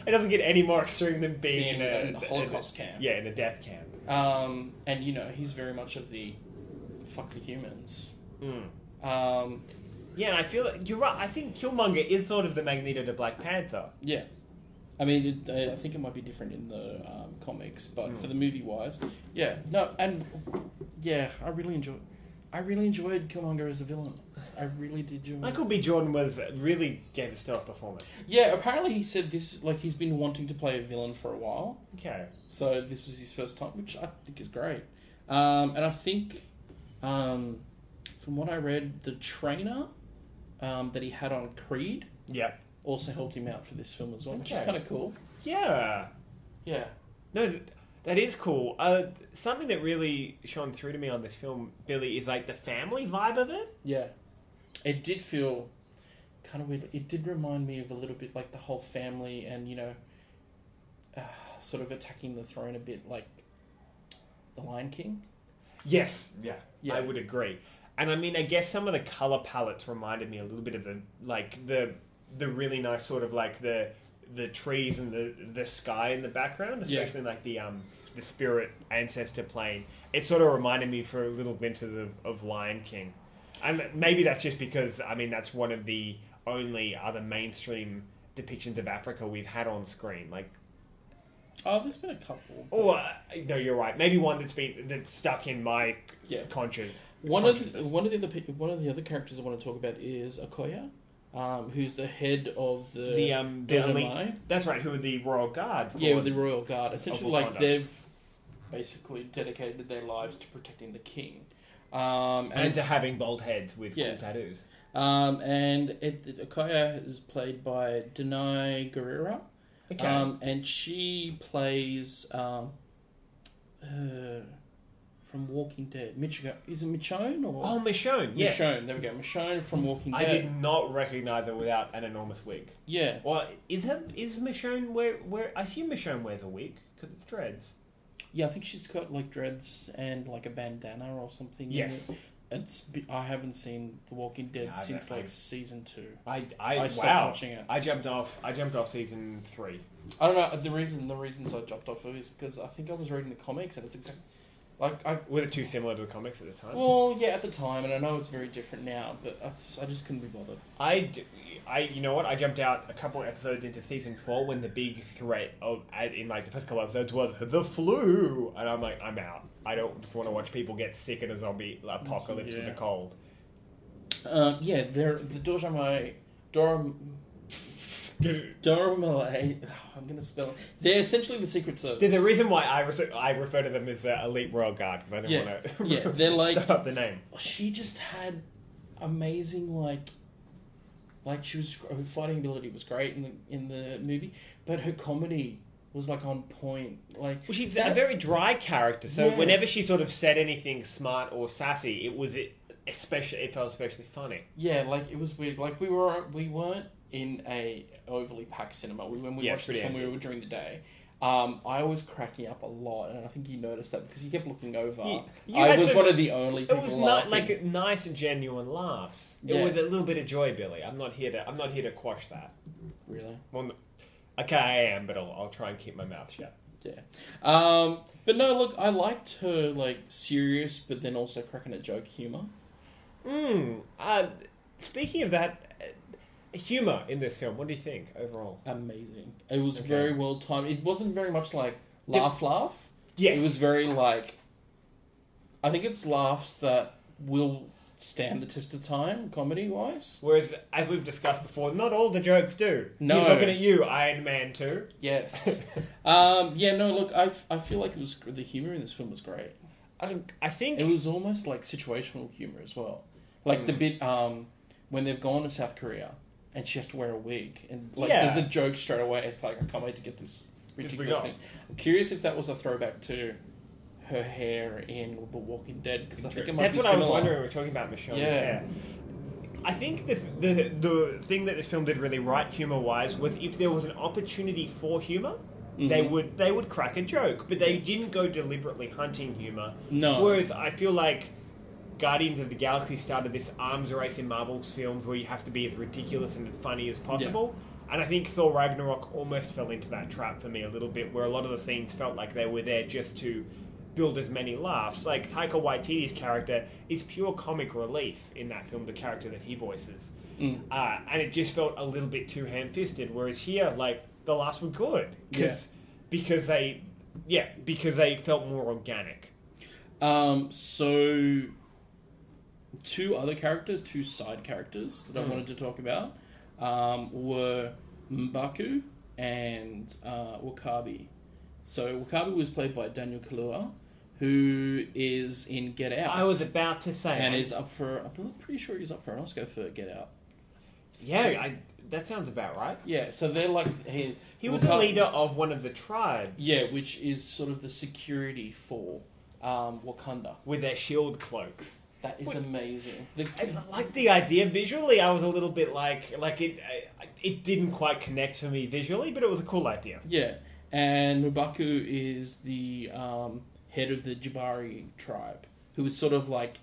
it doesn't get any more extreme than being, Being in, a, in a Holocaust camp. Yeah, in a death camp. Um, and you know he's very much of the fuck the humans. Mm. Um, Yeah, and I feel that you're right. I think Killmonger is sort of the Magneto to Black Panther. yeah, I mean it, I think it might be different in the um, comics, but Mm. for the movie wise, yeah, no, and yeah, I really enjoyed. I really enjoyed Killmonger as a villain. I really did enjoy. Michael B. Jordan was really gave a stellar performance. Yeah, apparently he said this like he's been wanting to play a villain for a while. Okay. So this was his first time, which I think is great. Um, and I think, um, from what I read, the trainer um, that he had on Creed Yeah. Also helped him out for this film as well, which is Okay. kind of cool. Yeah. Yeah. No, th- that is cool. Uh, something that really shone through to me on this film, Billy, is like the family vibe of it. Yeah. It did feel kind of weird. It did remind me of a little bit like the whole family and, you know, uh, sort of attacking the throne a bit like The Lion King. Yes. Yeah. Yeah. I would agree. And I mean, I guess some of the color palettes reminded me a little bit of the like the the really nice sort of like the the trees and the the sky in the background, Yeah. especially like the um the spirit ancestor plane. It sort of reminded me for little glimpses of, of Lion King, and maybe that's just because I mean that's one of the only other mainstream depictions of Africa we've had on screen. Like, Oh, there's been a couple. oh uh, no, you're right. Maybe one that's been that's stuck in my Yeah. conscience. One of the, one of the other one of the other characters I want to talk about is Okoye, um, who's the head of the the um the elite, that's right. Who are the royal guard? For, Yeah, with the royal guard. Essentially, like Wakanda. they've basically dedicated their lives to protecting the king. Um, and to having bald heads with Yeah. cool tattoos. Um, and it, Okoye is played by Danai Gurira. Okay. Um, and she plays um, uh, from Walking Dead. Michonne, is it Michonne or oh, Michonne. Yes. Michonne? There we go. Michonne from Walking Dead. I Dead. did not recognize her without an enormous wig. Yeah, Well, is her, is Michonne wear wear? I assume Michonne wears a wig because it's dreads. yeah. I think she's got like dreads and like a bandana or something. in Yes. it. It's. be- I haven't seen The Walking Dead Yeah, I since don't- like I- season two. I I, I stopped wow. watching it. I jumped off. I jumped off season three. I don't know the reason. The reasons I jumped off of is because I think I was reading the comics and it's exactly like I Were it too similar to the comics at the time? Well, yeah, at the time, and I know it's very different now, but I, I just couldn't be bothered. I, d- I- you know what? I jumped out a couple episodes into season four when the big threat of at- in like the first couple episodes was the flu, and I'm like, I'm out. I don't just want to watch people get sick in a zombie apocalypse with Yeah. the cold. Um, yeah, they're the Dorjamai, Dora, Dora Malay. I'm gonna spell. it. They're essentially the Secret Service. There's a reason why I, res- I refer to them as uh, elite royal guard because I didn't Yeah. want to. Yeah, they're like- up the name. She just had amazing like, like she was her fighting ability was great in the in the movie, but her comedy was like on point. Like Well, she's that- a very dry character, so Yeah. whenever she sort of said anything smart or sassy, it was especially it felt especially funny. Yeah, like it was weird. Like we were we weren't in a overly packed cinema. When we Yeah, watched this film, we were during the day. Um, I was cracking up a lot, and I think you noticed that because he kept looking over. You- you I was some- one of the only people It was not like nice, and genuine laughs. It Yeah. was a little bit of joy, Billy. I'm not here to. I'm not here to quash that. really. Well, okay, I am, but I'll, I'll try and keep my mouth shut. Yeah. Um, but no, look, I liked her like serious, but then also cracking a joke humor. Hmm. Uh, speaking of that, humor in this film. What do you think overall? Amazing. It was Okay. very well timed. It wasn't very much like laugh, laugh. Yes. It was very like. I think it's laughs that will stand the test of time, comedy wise. Whereas, as we've discussed before, not all the jokes do. No. He's looking at you, Iron Man Two. Yes. um, yeah. No. Look, I, I feel like it was the humor in this film was great. I, don't- I think It was almost like situational humor as well. Like the bit um, when they've gone to South Korea and she has to wear a wig, and like Yeah. there's a joke straight away. It's like I can't wait to get this ridiculous off. thing. I'm curious if that was a throwback to her hair in The Walking Dead because I think it might That's be what I was similar. wondering. when We were talking about Michelle's Yeah. hair. I think the, the the thing that this film did really right humor wise was if there was an opportunity for humor, they Mm-hmm. would they would crack a joke, but they didn't go deliberately hunting humor. No. Whereas I feel like Guardians of the Galaxy started this arms race in Marvel's films where you have to be as ridiculous and funny as possible. And I think Thor Ragnarok almost fell into that trap for me a little bit, where a lot of the scenes felt like they were there just to build as many laughs. Like Taika Waititi's character is pure comic relief in that film, the character that he voices. Uh, and it just felt a little bit too ham-fisted. Whereas here, like the laughs were good because because they, yeah, because they felt more organic. Um, so two other characters, two side characters that I wanted to talk about, um, were M'Baku and uh, Wakabi. So Wakabi was played by Daniel Kaluuya, who is in Get Out. I was about to say, and I- is up for. I'm pretty sure he's up for an Oscar for Get Out. yeah, I, that sounds about right. Yeah, so they're like he. He was a Waka- leader of one of the tribes Yeah, which is sort of the security for um, Wakanda. with their shield cloaks. That is amazing. The, I like the idea visually. I was a little bit like, like it, it didn't quite connect for me visually, but it was a cool idea. Yeah, and M'Baku is the um, head of the Jabari tribe, who is sort of like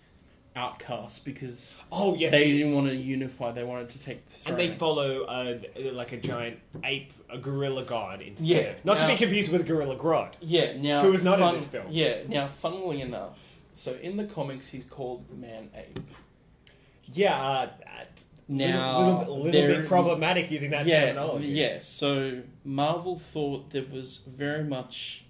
outcasts because Oh yeah they didn't want to unify. They wanted to take the throne. and they follow uh, like a giant ape, a gorilla god instead. Yeah, of- not to be confused with Gorilla Grodd. Yeah, now Who was not in this film. Yeah, now funnily enough, so in the comics he's called Man Ape. Yeah, uh, Now little, little, little there- bit problematic using that yeah, terminology. Yeah, so Marvel thought there was very much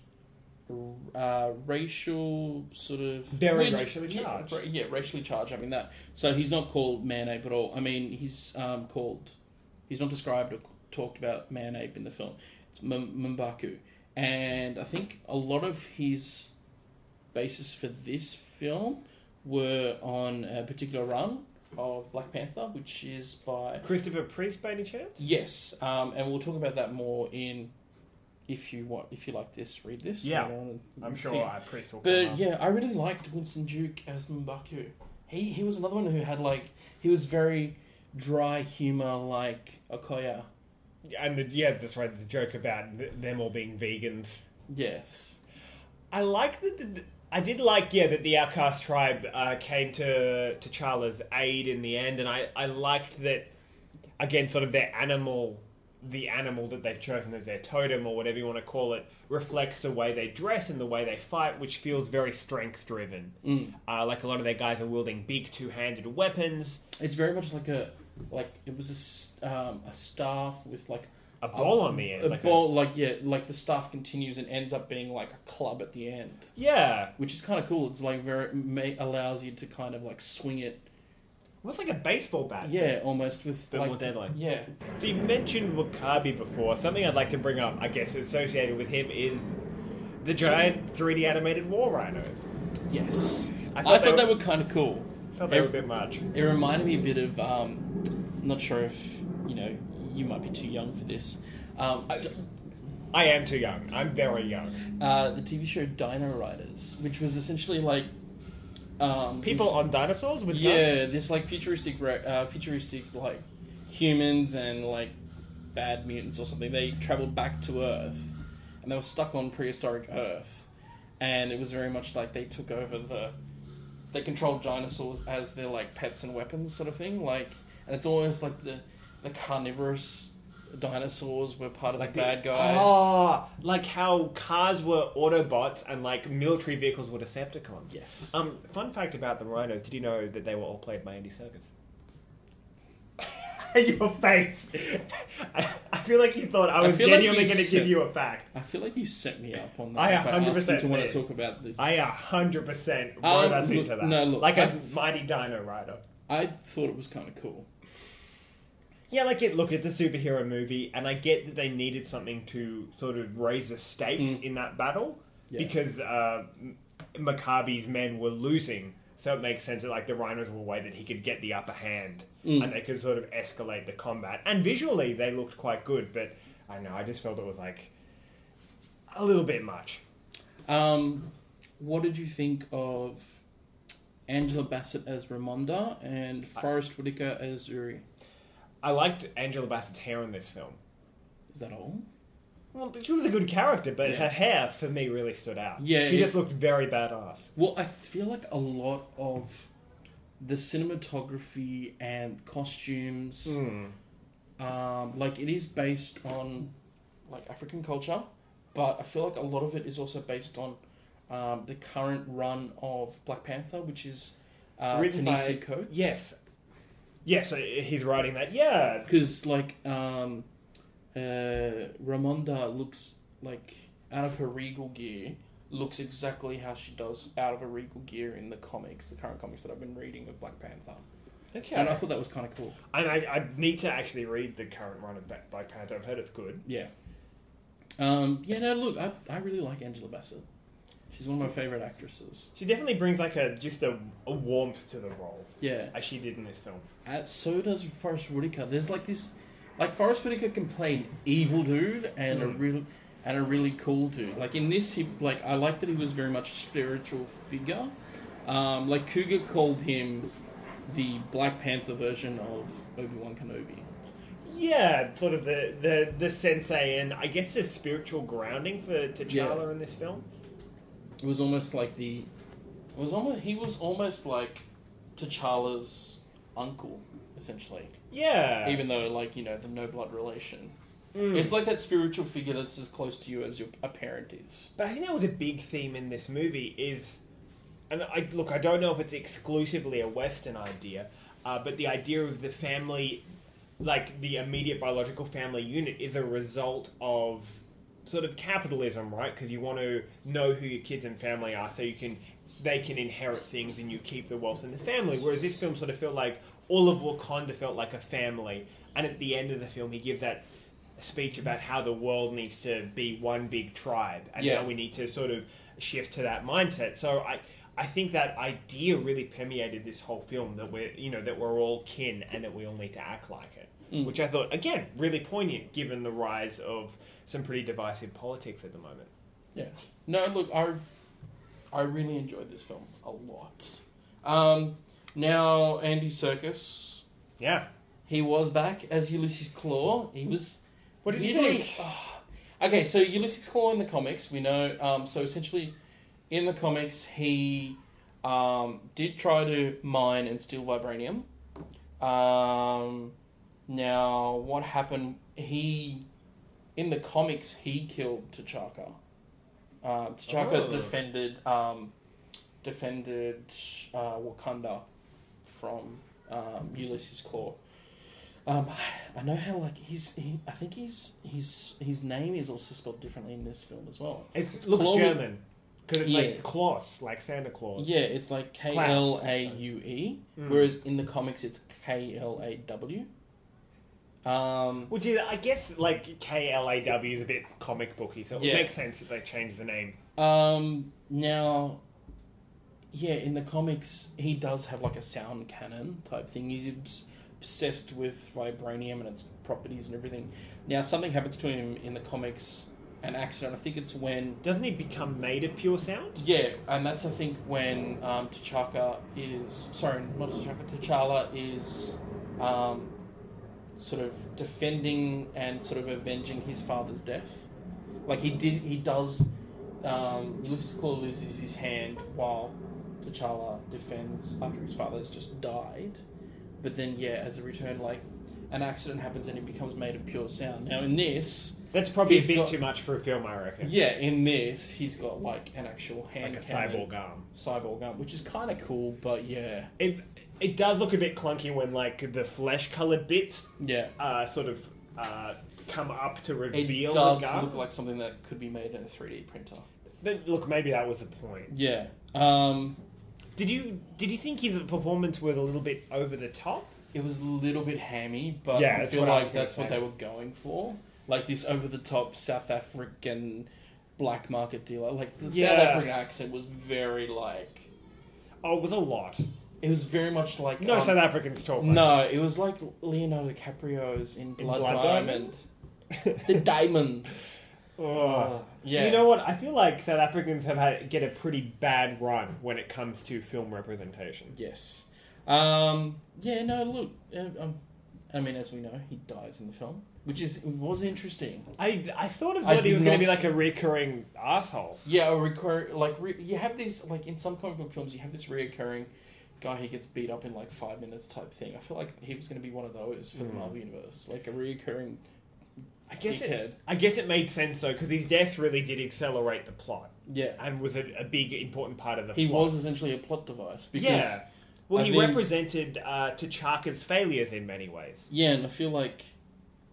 uh, racial sort of Very which- racially yeah, charged. ra- Yeah, racially charged. I mean that. So he's not called Man Ape at all. I mean he's um, called. He's not described or talked about Man Ape in the film. It's M- M'Baku, and I think a lot of his basis for this film were on a particular run of Black Panther, which is by Christopher Priest, by any chance? Yes, um, and we'll talk about that more in if you want. If you like this, read this. Yeah, later on in I'm sure uh, Priest will come But yeah, I really liked Winston Duke as M'Baku. He he was another one who had like he was very dry humor like Okoye. And the, yeah, that's right. The joke about them all being vegans. Yes. I like that. I did like, yeah, that the outcast tribe uh, came to to T'Challa's aid in the end, and I, I liked that. Again, sort of their animal, the animal that they've chosen as their totem or whatever you want to call it, reflects the way they dress and the way they fight, which feels very strength driven. Mm. Uh, like a lot of their guys are wielding big two handed weapons. It's very much like a like it was a um, a staff with like A ball on the end, A like a- ball, like yeah, like the staff continues and ends up being like a club at the end. Yeah, which is kind of cool. It's like very may, allows you to kind of like swing it. almost like a baseball bat. Yeah, almost with Bit like, more deadly. Yeah, So you mentioned Wakabi before. Something I'd like to bring up, I guess, associated with him is the giant 3D animated war rhinos. yes. I I thought thought, they they, were- were kind of cool. Felt they It- were a bit much. It reminded me a bit of. Um, I'm not sure if you know. You might be too young for this. Um, I, I am too young. I'm very young. uh, the TV show Dino Riders, which was essentially like um, People on dinosaurs with yeah, guns? this like futuristic, uh, futuristic like humans and like bad mutants or something. They traveled back to Earth, and they were stuck on prehistoric Earth, and it was very much like they took over the. They controlled dinosaurs as their like pets and weapons, sort of thing. Like, and it's almost like the the carnivorous dinosaurs were part of the bad guys. Oh, like how cars were Autobots and like military vehicles were Decepticons. Yes. Um, fun fact about the rhinos: Did you know that they were all played by Andy Serkis? Your face. I, I feel like you thought I I was like genuinely you going to give you a fact. I feel like you set me up on that. I by 100% to want to talk about this. I hundred percent Um, us look- into that. no, look, like a mighty Dino Rider. I thought it was kind of cool. Yeah, like it. Look, it's a superhero movie, and I get that they needed something to sort of raise the stakes Mm. in that battle Yeah. because uh, men were losing. So it makes sense that like the rhinos were a way that he could get the upper hand, Mm. and they could sort of escalate the combat. And visually, they looked quite good, but I don't know. I just felt it was like a little bit much. Um, what did you think of Angela Bassett as Ramonda and Forest Whitaker as Zuri? I liked Angela Bassett's hair in this film. Is that all? Well, she was a good character, but Yeah. her hair for me really stood out. Yeah, she it- just looked very badass. Well, I feel like a lot of the cinematography and costumes, Hmm. um, like it is based on like African culture, but I feel like a lot of it is also based on um, the current run of Black Panther, which is uh, Written by Coates. Yes, yes. So he's writing that. Yeah, because like um, uh, Ramonda looks like out of her regal gear looks exactly how she does out of her regal gear in the comics, the current comics that I've been reading of Black Panther. okay. And I thought that was kind of cool. And I, I need to actually read the current run of Black Panther. I've heard it's good. Yeah. Um, yeah, no, look, I, I really like Angela Bassett. She's one of my favorite actresses. She definitely brings like a just a, a warmth to the role, Yeah. as she did in this film. Uh, so does Forest Whitaker. There's like this, like Forest Whitaker can play an evil dude and a Mm. real and a really cool dude. Like in this, he like I like that he was very much a spiritual figure. Um, like Coogler called him the Black Panther version of Obi Wan Kenobi. Yeah, sort of the the the sensei and I guess the spiritual grounding for T'Challa Yeah. in this film. It was almost like the, it was almost he was almost like T'Challa's uncle, essentially. Yeah. Even though, like you know, the no blood relation. Mm. It's like that spiritual figure that's as close to you as your a parent is. But I think that was a big theme in this movie. Is and I look, I don't know if it's exclusively a Western idea, uh, but the idea of the family, like the immediate biological family unit, is a result of sort of capitalism, right? Because you want to know who your kids and family are, so you can they can inherit things and you keep the wealth in the family. Whereas this film sort of felt like all of Wakanda felt like a family, and at the end of the film, he gives that speech about how the world needs to be one big tribe, and Yeah. now we need to sort of shift to that mindset. So I. I think that idea really permeated this whole film that we're you know that we're all kin and that we all need to act like it, Mm. which I thought again really poignant given the rise of some pretty divisive politics at the moment. Yeah. No, look, I I really enjoyed this film a lot. Um, now Andy Serkis. Yeah, he was back as Ulysses Klaue. He was. What did you think? Ah. okay, so Ulysses Claw in the comics, we know. Um, so essentially, in the comics, he um, did try to mine and steal vibranium. Um, now, what happened? He, in the comics, he killed T'Chaka. Uh, T'Chaka Oh. defended um, defended uh, Wakanda from um, Ulysses Claw. Um, I know how like he's he, I think he's his his name is also spelled differently in this film as well. it looks Claw- German because it's Yeah. like Klaus, like Santa Claus. Yeah, it's like K. L A U E, whereas in the comics it's K L A W. Um, Which is, I guess, like K L A W is a bit comic booky, so it Yeah. makes sense that they change the name. um, now, yeah, in the comics he does have like a sound cannon type thing. He's obsessed with vibranium and its properties and everything. Now, something happens to him in the comics, an accident. I think it's when Doesn't he become made of pure sound? Yeah, and that's I think when um, T'Chaka is sorry, not T'Chaka. T'Challa is um, sort of defending and sort of avenging his father's death. Like he did, he does. Um, Ulysses Claw loses his hand while T'Challa defends after his father's just died. But then, yeah, as a return, like an accident happens and he becomes made of pure sound. Now in this, That's probably a bit got- too much for a film, I reckon. yeah, in this he's got like an actual hand Like a cyborg arm. cyborg arm, which is kind of cool, but yeah, It it does look a bit clunky when like the flesh colored bits yeah, uh, sort of uh, come up to it reveal does the gun. look like something that could be made in a three D printer. But look, maybe that was the point. Yeah, um, Did you did you think his performance was a little bit over the top? it was a little bit hammy, but Yeah, I feel like that's what they were going for, like this over the top South African black market dealer. Like the Yeah. South African accent was very like Oh, it was a lot. it was very much like No um, South Africans talk. Like No, it was like Leonardo DiCaprio's in Blood, Blood Diamond. Diamond? the Diamond. Oh. Yeah. You know what? I feel like South Africans have had get a pretty bad run when it comes to film representation. Yes. Um, yeah, no, look, uh, um, I mean, as we know, he dies in the film, which is was interesting. I, I thought of I he did was going to not be like a recurring asshole. Yeah, a recur like re- you have this like in some comic book films, you have this reoccurring guy who gets beat up in like five minutes type thing. I feel like he was going to be one of those for the Hmm. Marvel universe, like a reoccurring. I guess Dickhead. it, I guess it made sense though because his death really did accelerate the plot Yeah, and was a, a big important part of the he plot. was essentially a plot device because yeah. Well, I he think- represented uh, T'Chaka's failures in many ways. Yeah, and I feel like,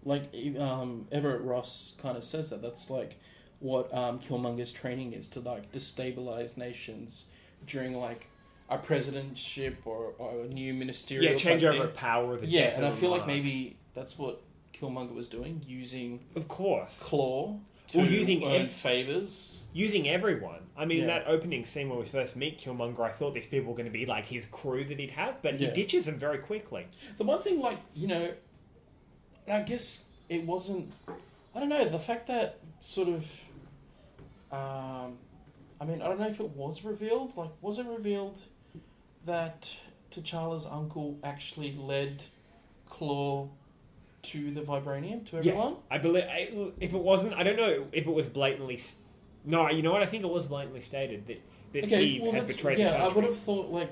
like um, Everett Ross kind of says that. That's like what um, Killmonger's training is to like destabilize nations during like a presidentship or, or a new ministerial. Yeah, change over power. The Yeah, and I feel like maybe that's what Killmonger was doing, using of course, Klaue to Well, using earn ev- favors. using everyone. I mean, Yeah. that opening scene when we first meet Killmonger, I thought these people were going to be like his crew that he'd have, but he Yeah. ditches them very quickly. The one thing, like you know, I guess it wasn't. I don't know the fact that sort of. Um, I mean, I don't know if it was revealed. Like, was it revealed that T'Challa's uncle actually led Klaue to the vibranium to everyone? I believe I, if it wasn't, I don't know if it was blatantly. s- No, you know what? I think it was blatantly stated that that Okay, he well, had betrayed yeah, I would have thought like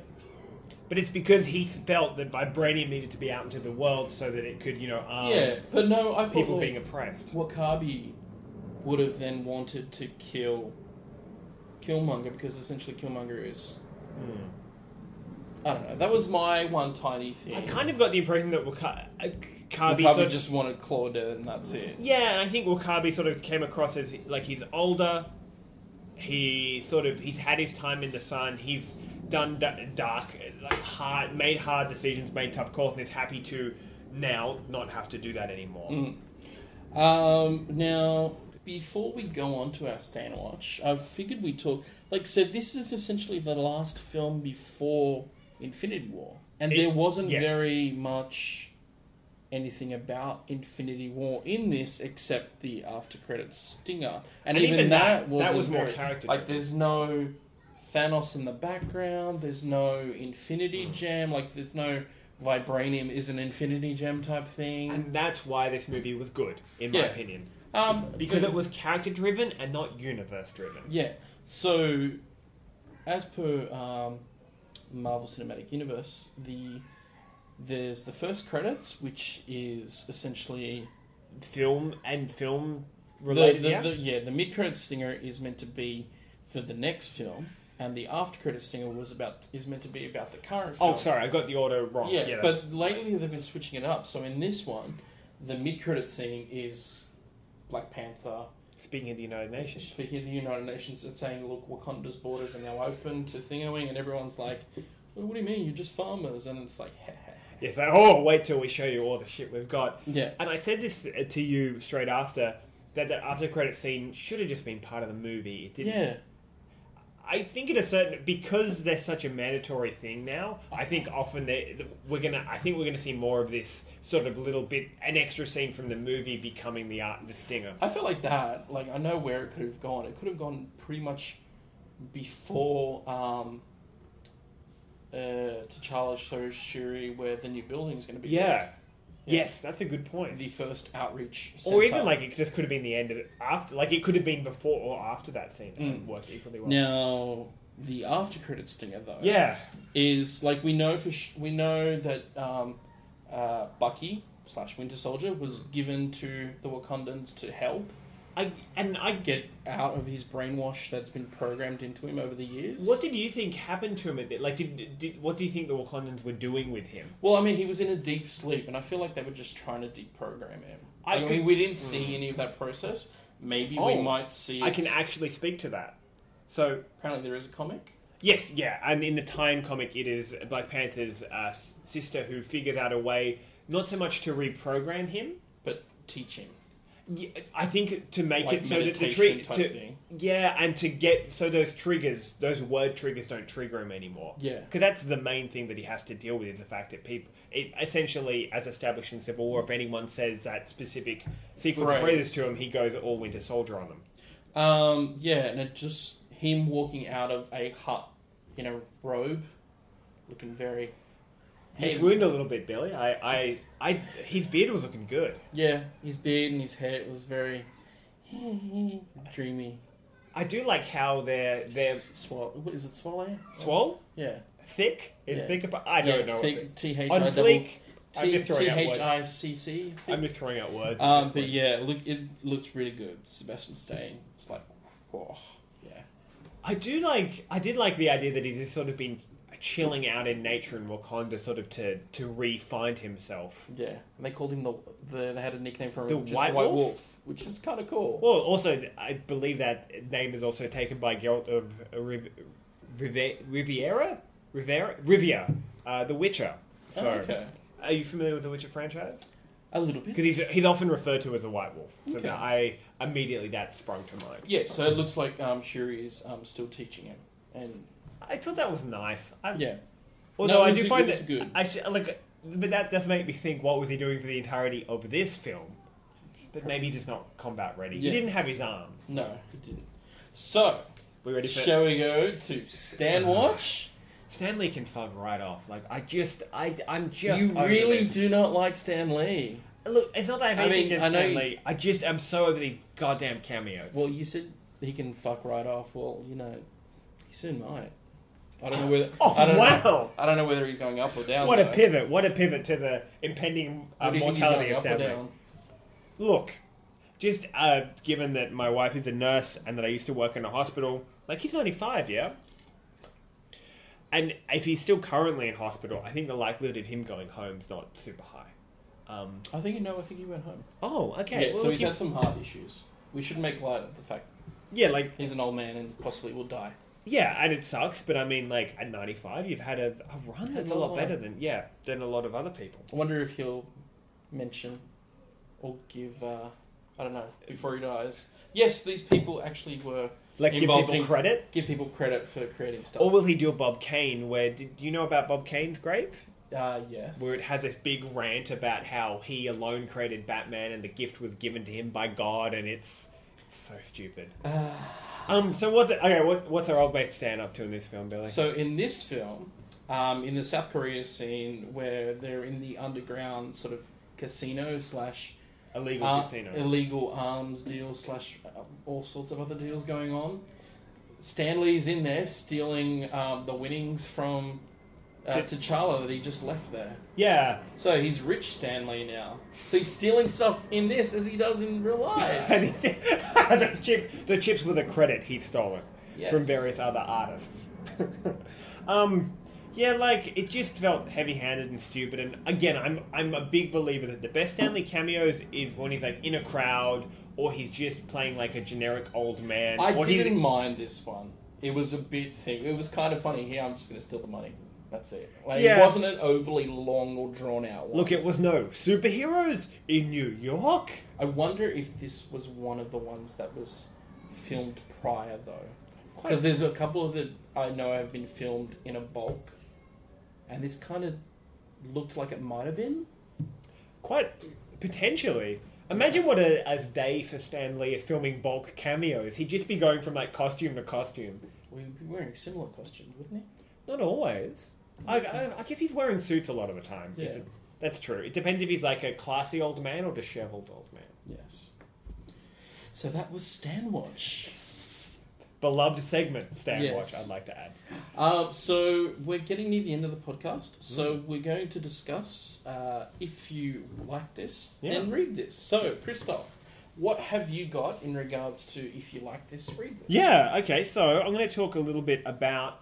But it's because he felt that vibranium needed to be out into the world so that it could, you know, arm yeah, but no, I thought people being oppressed. Wakabi would have then wanted to kill Killmonger because essentially Killmonger is. I don't know. That was my one tiny thing. I kind of got the impression that uh, Wakabi Wakabi sort of, just wanted Claudia, and that's it. yeah, and I think Wakabi sort of came across as like he's older. He sort of he's had his time in the sun. He's done d- dark, like hard, made hard decisions, made tough calls, and is happy to now not have to do that anymore. Um, now, before we go on to our Stan Watch, I figured we talk. Like, so this is essentially the last film before Infinity War, and It- there wasn't yes. very much anything about Infinity War in this except the after credits stinger, and, And even, even that that- was that was more character Like, there's no Thanos in the background. There's no Infinity Hmm. Gem. Like, there's no vibranium is an Infinity Gem type thing. And that's why this movie was good, in my opinion, um, because it was character driven and not universe driven. Yeah. So, as per um, Marvel Cinematic Universe, the there's the first credits, which is essentially Film and film the, related. the, yeah? the yeah the mid credits stinger is meant to be for the next film, and the after credits stinger was about is meant to be about the current. oh, sorry, I got the order wrong. Yeah, Yeah, that's- but lately they've been switching it up. So in this one, the mid credit scene is Black Panther. speaking of the United Nations. Speaking of the United Nations, it's saying, look, Wakanda's borders are now open to Thingawing, and everyone's like, well, what do you mean? You're just farmers. And it's like, It's like, oh, wait till we show you all the shit we've got. Yeah. And I said this uh, to you straight after that the after credit scene should have just been part of the movie. It didn't. yeah. I think at a certain because they're such a mandatory thing now. I think often they we're gonna. I think we're gonna see more of this sort of little bit an extra scene from the movie becoming the art the stinger. I felt like that. Like, I know where it could have gone. It could have gone pretty much before um, uh, T'Challa shows Shuri where the new building is going to be. Yeah. built. Yes, that's a good point. The first outreach. or even like it just could have been the end of it after. Like it could have been before or after that scene. That Mm. worked equally well. Now, the after credits stinger, though. Yeah. is like we know for sh- we know that um, uh, Bucky slash Winter Soldier was given to the Wakandans to help I and I get out of his brainwash that's been programmed into him over the years. What did you think happened to him? At the, like, did, did what do you think the Wakandans were doing with him? Well, I mean, he was in a deep sleep, and I feel like they were just trying to deprogram him. I I, mean, could- we didn't see any of that process. Maybe we Oh, might see. It. I can actually speak to that. So Apparently, there is a comic. yes, yeah, and in the tie-in comic, it is Black Panther's uh, sister who figures out a way not so much to reprogram him. But teach him. I think to make Like it so that the tree, to, yeah, and to get so those triggers, those word triggers, don't trigger him anymore. Yeah. because that's the main thing that he has to deal with is the fact that people, it, essentially, as established in Civil War, if anyone says that specific sequence of phrases to him, he goes all Winter Soldier on them. Um, yeah, and it just him walking out of a hut in a robe, looking very. He Hey, swooned a little bit, Billy. I, I, I, his beard was looking good. Yeah, his beard and his hair was very dreamy. I do like how they're they're Swell. What is it? Swallow? swole, Yeah. thick, Yeah. thick. About, I don't yeah, know. Thick, T H On I double fleek. I'm just throwing out words. I C C. I'm just throwing out words. Um, but point. yeah, look, it looks really good. Sebastian Stan. It's like, oh, yeah. I do like. I did like the idea that he's just sort of been chilling out in nature in Wakanda, sort of to to re-find himself. Yeah, and they called him the, the they had a nickname for him, The which is White White Wolf? Wolf, which is kind of cool. Well, also, I believe that name is also taken by Geralt of Riv- Rive- Riviera, Rivera, Rivia, uh, The Witcher. So, Oh, okay, are you familiar with the Witcher franchise? a little bit. Because he's he's often referred to as a White Wolf. So Okay. I immediately that sprung to mind. Yeah, so it looks like um, Shuri is um, still teaching him, and I thought that was nice. I, yeah, Although No, I do a- find that good. I sh- like, but that does make me think: what was he doing for the entirety of this film? But maybe he's just not combat ready. Yeah. He didn't have his arms. no, he didn't. So, We ready for? shall we go to Stan Watch? Stan Lee can fuck right off. Like I just, I, I'm just. you really this. do not like Stan Lee. Look, it's not that I have I anything mean, against I know you- Stan Lee. I just am so over these goddamn cameos. Well, you said he can fuck right off. Well, you know, he soon might. I don't know whether. Oh, I don't wow. Know, I don't know whether he's going up or down. What a pivot! What a pivot to the impending uh, What do you think he's mortality of Stan Lee. Look, just uh, given that my wife is a nurse and that I used to work in a hospital, like he's 95, yeah? And if he's still currently in hospital, I think the likelihood of him going home is not super high. Um, I think you know. I think he went home. oh, okay. yeah, well, so he's you- had some heart issues. We should make light of the fact yeah, like he's an old man and possibly will die. Yeah, and it sucks, but I mean, like at 95, you've had a, a run that's a a lot better than yeah than a lot of other people. I wonder if he'll mention or give. Uh, I don't know before he dies. Yes, these people actually were Like give involved people in- credit, Give people credit for creating stuff. or will he do a Bob Kane? Where did do you know about Bob Kane's grave? uh, yes. where it has this big rant about how he alone created Batman and the gift was given to him by God, and it's so stupid. Um. So what's okay? What, what's our old mate Stan up to in this film, Billy? So in this film, um, in the South Korea scene where they're in the underground sort of casino slash Illegal uh, casino. illegal arms deal slash uh, all sorts of other deals going on. Stan Lee's in there stealing um, the winnings from uh, T'Challa that he just left there. yeah. So he's rich Stan Lee now. So he's stealing stuff in this as he does in real life. And it's, those chip, the chips were the credit he stole it Yes. from various other artists. um, yeah, like it just felt heavy-handed and stupid. And again, I'm I'm a big believer that the best Stan Lee cameos is when he's like in a crowd or he's just playing like a generic old man. I didn't he's mind this one. It was a bit thing. It was kind of funny. Here, I'm just going to steal the money. That's it. Like, Yeah. It wasn't an overly long or drawn out one. Look, it was no superheroes in New York. I wonder if this was one of the ones that was filmed prior, though. Because there's a couple of that I know have been filmed in a bulk, and this kind of looked like it might have been. Quite potentially. Imagine what a, a day for Stan Lee of filming bulk cameos. He'd just be going from like costume to costume. We'd be wearing similar costumes, wouldn't he? Not always. I, I, I guess he's wearing suits a lot of the time. Yeah. That's true. It depends if he's like a classy old man or disheveled old man. Yes. So that was Stanwatch. Beloved segment, Stan Yes. Watch, I'd like to add. Uh, so we're getting near the end of the podcast. So we're going to discuss uh, if you like this, Yeah. then read this. So Christoph, what have you got in regards to if you like this, read this? Yeah, okay, so I'm going to talk a little bit about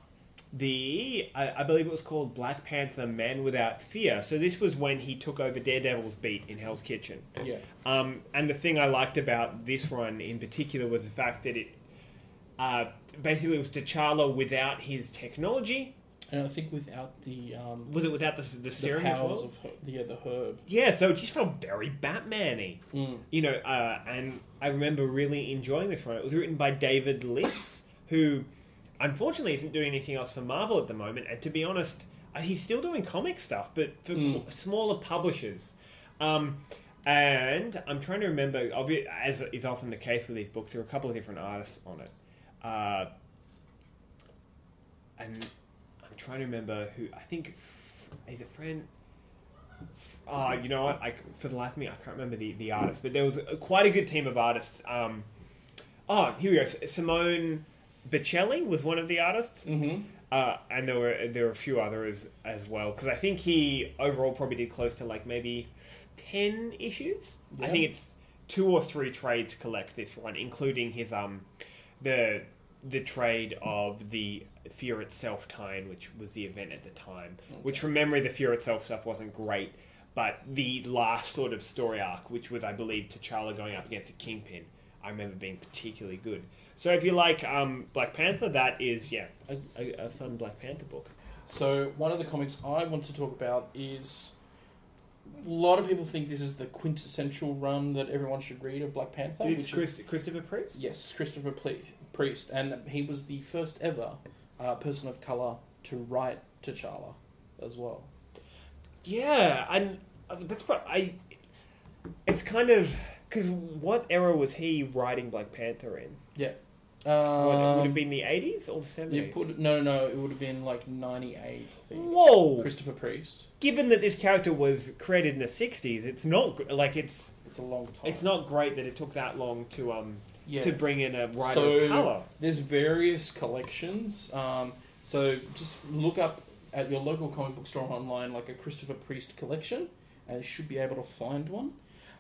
the, I, I believe it was called Black Panther Men Without Fear. So this was when he took over Daredevil's beat in Hell's Kitchen. Yeah. Um, and the thing I liked about this run in particular was the fact that it uh, basically was T'Challa without his technology. And I think without the um, Was it without the, the the serum as powers well? of her, yeah the herb. Yeah, so it just felt very Batman-y. Mm. You know, uh, and I remember really enjoying this one. It was written by David Liss, who unfortunately isn't doing anything else for Marvel at the moment. And to be honest, uh, he's still doing comic stuff, but for Mm. smaller publishers. Um, and I'm trying to remember, as is often the case with these books, there are a couple of different artists on it. Uh, and I'm trying to remember who, I think, is it Fran? Ah, you know what? I, for the life of me, I can't remember the, the artist, but there was a, quite a good team of artists. Um, oh, here we go. Simone Bocelli was one of the artists, Mm-hmm. uh, and there were there were a few others as well. Because I think he overall probably did close to like maybe ten issues. I think it's two or three trades collect this one, including his um the the trade of the Fear Itself tie-in, which was the event at the time. Which, from memory, the Fear Itself stuff wasn't great, but the last sort of story arc, which was, I believe, T'Challa going up against the Kingpin, I remember being particularly good. So if you like um, Black Panther, that is yeah a, a, a fun Black Panther book. So one of the comics I want to talk about is a lot of people think this is the quintessential run that everyone should read of Black Panther. Is which Chris, Christopher Priest? Yes, Christopher Ple- Priest, and he was the first ever uh, person of color to write T'Challa as well. Yeah, and uh, that's what I. It's kind of because what era was he writing Black Panther in? Yeah. What, would have been the eighties or you seventies? put no, no, it would have been like ninety eight. I think. Whoa! Christopher Priest. Given that this character was created in the sixties, it's not gr- like it's It's a long time. it's not great that it took that long to um Yeah. to bring in a writer of color. there's various collections. Um, So just look up at your local comic book store online, like a Christopher Priest collection, and you should be able to find one.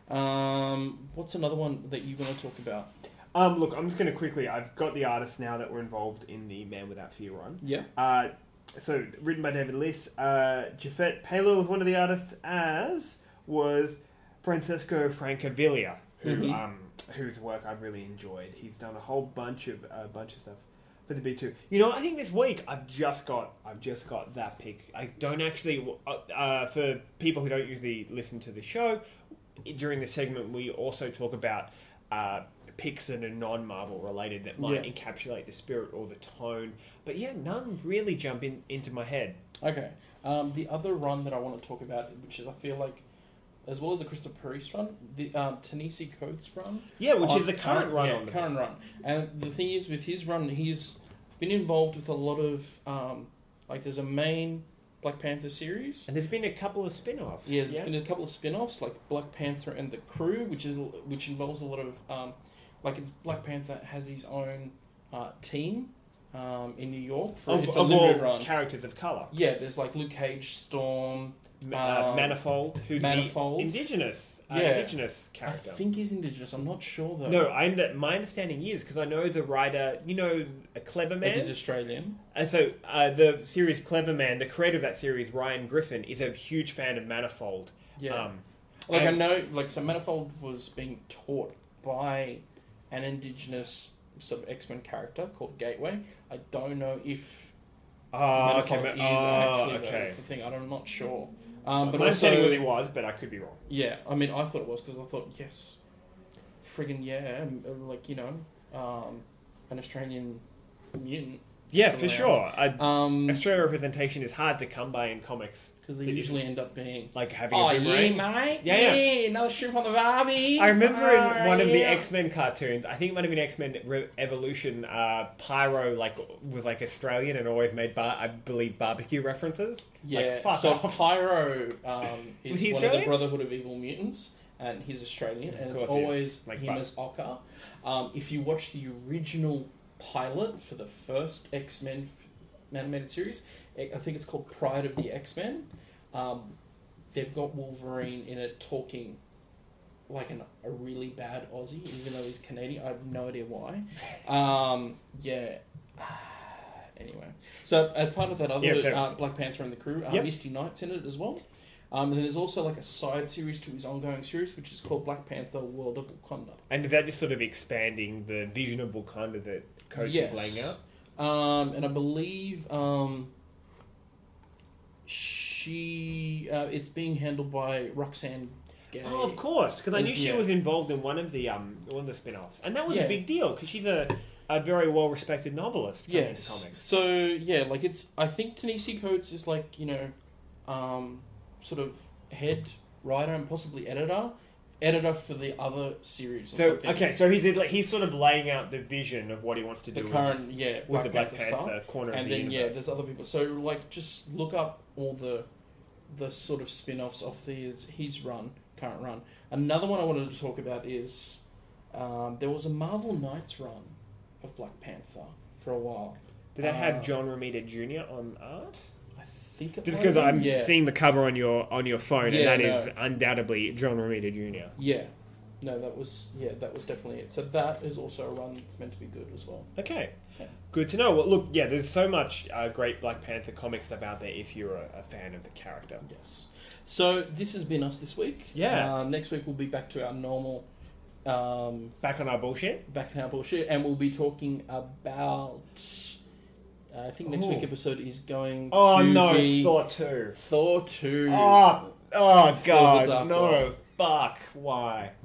Um, what's another one that you want to talk about? Um, look, I'm just going to quickly. I've got the artists now that were involved in the Man Without Fear run. Yeah. Uh, so written by David Liss. Uh, Jefte Palo was one of the artists, as was Francesco Francavilla, who Mhm. um, whose work I've really enjoyed. He's done a whole bunch of a bunch of stuff for the B two. You know, I think this week I've just got I've just got that pick. I don't actually uh, uh, for people who don't usually listen to the show during the segment we also talk about. Uh, picks that are non-Marvel related that might Yeah. encapsulate the spirit or the tone. But yeah, none really jump in into my head. Okay. Um, the other run that I want to talk about, which is I feel like, as well as the Christopher Priest run, the um, Ta-Nehisi Coates run. Yeah, which is the current run yeah, on the current run. And the thing is, with his run, he's been involved with a lot of um, like there's a main Black Panther series. And there's been a couple of spin-offs. Yeah, there's been a couple of spin-offs like Black Panther and the Crew, which is which involves a lot of um, like it's Black Panther has his own uh, team um, in New York for of, it's a of all run. characters of color. Yeah, there's like Luke Cage, Storm. uh, um, Manifold, who's Manifold. the indigenous, uh, Yeah. indigenous character. I think he's indigenous. I'm not sure though. no, I under- my understanding is because I know the writer. You know, a clever man. he's Australian. And so uh, the series Cleverman, the creator of that series, Ryan Griffen, is a huge fan of Manifold. Yeah. Um, Like and- I know, like so, Manifold was being taught by an indigenous sort of X Men character called Gateway. I don't know if Manifold okay. is ma- oh, actually okay. it's the thing. I'm not sure. Um, but my also, understanding was it was, but I could be wrong. yeah, I mean, I thought it was because I thought yes, friggin' yeah, uh, like you know, um, an Australian mutant. Yeah, for sure. I, Um, Australian representation is hard to come by in comics. because they usually end up being like having oh a yeah, mate, Yeah, yeah. another strip on the Barbie. I remember in Oh, one of the yeah. X Men cartoons, I think it might have been X Men Re- Evolution. Uh, Pyro like was like Australian and always made, bar- I believe, barbecue references. Yeah, like, fuck so off. Pyro um, is one of the Brotherhood of Evil Mutants, and he's Australian, and it's course he is. always Like him Buck. as Ocker. Um, if you watch the original pilot for the first X Men animated series, I think it's called Pride of the X Men. Um, they've got Wolverine in it talking like an, a really bad Aussie, even though he's Canadian. I have no idea why. Um, yeah. Anyway, so as part of that other Yeah, so- uh, Black Panther and the crew, uh, Yep. Misty Knight's in it as well. Um, and then there's also like a side series to his ongoing series, which is called Black Panther: World of Wakanda. And is that just sort of expanding the vision of Wakanda that Coates Yes. is laying out? Um, and I believe um, she uh, it's being handled by Roxane Gay. Oh, of course, because I knew she yeah. was involved in one of the um one of the spin-offs, and that was Yeah. a big deal because she's a a very well respected novelist Yes. into comics. So yeah, like it's. I think Ta-Nehisi Coates is like you know, um, sort of head writer and possibly editor, editor for the other series. Or So something. okay, so he's like he's sort of laying out the vision of what he wants to the do current with, yeah with the Black Panther stuff. corner and of the then yeah, universe. there's other people. So like, just look up all the the sort of spin-offs of his his run, current run. Another one I wanted to talk about is um, there was a Marvel Knights run of Black Panther for a while. Did that uh, have John Romita Jr. on art? Think it Just because I'm yeah. seeing the cover on your on your phone, Yeah, and that is no. undoubtedly John Romita Jr. Yeah. No, that was yeah, that was definitely it. So that is also a run that's meant to be good as well. Okay, Yeah. good to know. Well, look, yeah, there's so much uh, great Black Panther comic stuff out there if you're a, a fan of the character. Yes. So this has been us this week. Yeah. Um, next week we'll be back to our normal, um, Back on our bullshit. back on our bullshit, and we'll be talking about. Uh, I think next Ooh. week episode is going. Oh to no, be Thor two. Thor two. Oh, oh god, no, fuck, why?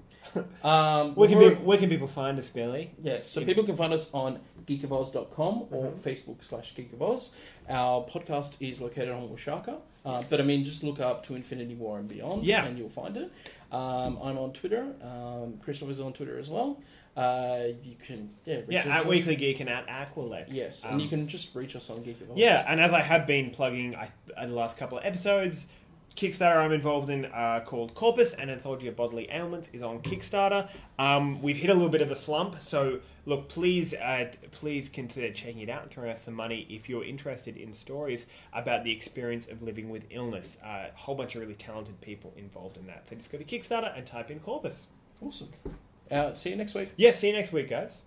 Um, Where can, people, where can people find us, Billy? Yes, so people can find us on geekofoz.com or Mm-hmm. Facebook slash geekofoz. Our podcast is located on Whooshkaa, uh, but I mean, just look up to Infinity War and Beyond, Yeah. and you'll find it. Um, I'm on Twitter. Um, Christopher's on Twitter as well. Uh, you can yeah reach Yeah, us at on- Weekly Geek and at Aqualec. Yes, Um, and you can just reach us on Geek of Yeah, and as I have been plugging I, uh, the last couple of episodes, Kickstarter I'm involved in uh, called Corpus, an anthology of bodily ailments, is on Kickstarter. Um, we've hit a little bit of a slump, so look, please, uh, please consider checking it out and throwing us some money if you're interested in stories about the experience of living with illness. Uh, a whole bunch of really talented people involved in that. So just go to Kickstarter and type in Corpus. Awesome. Uh, see you next week. Yeah, see you next week, guys.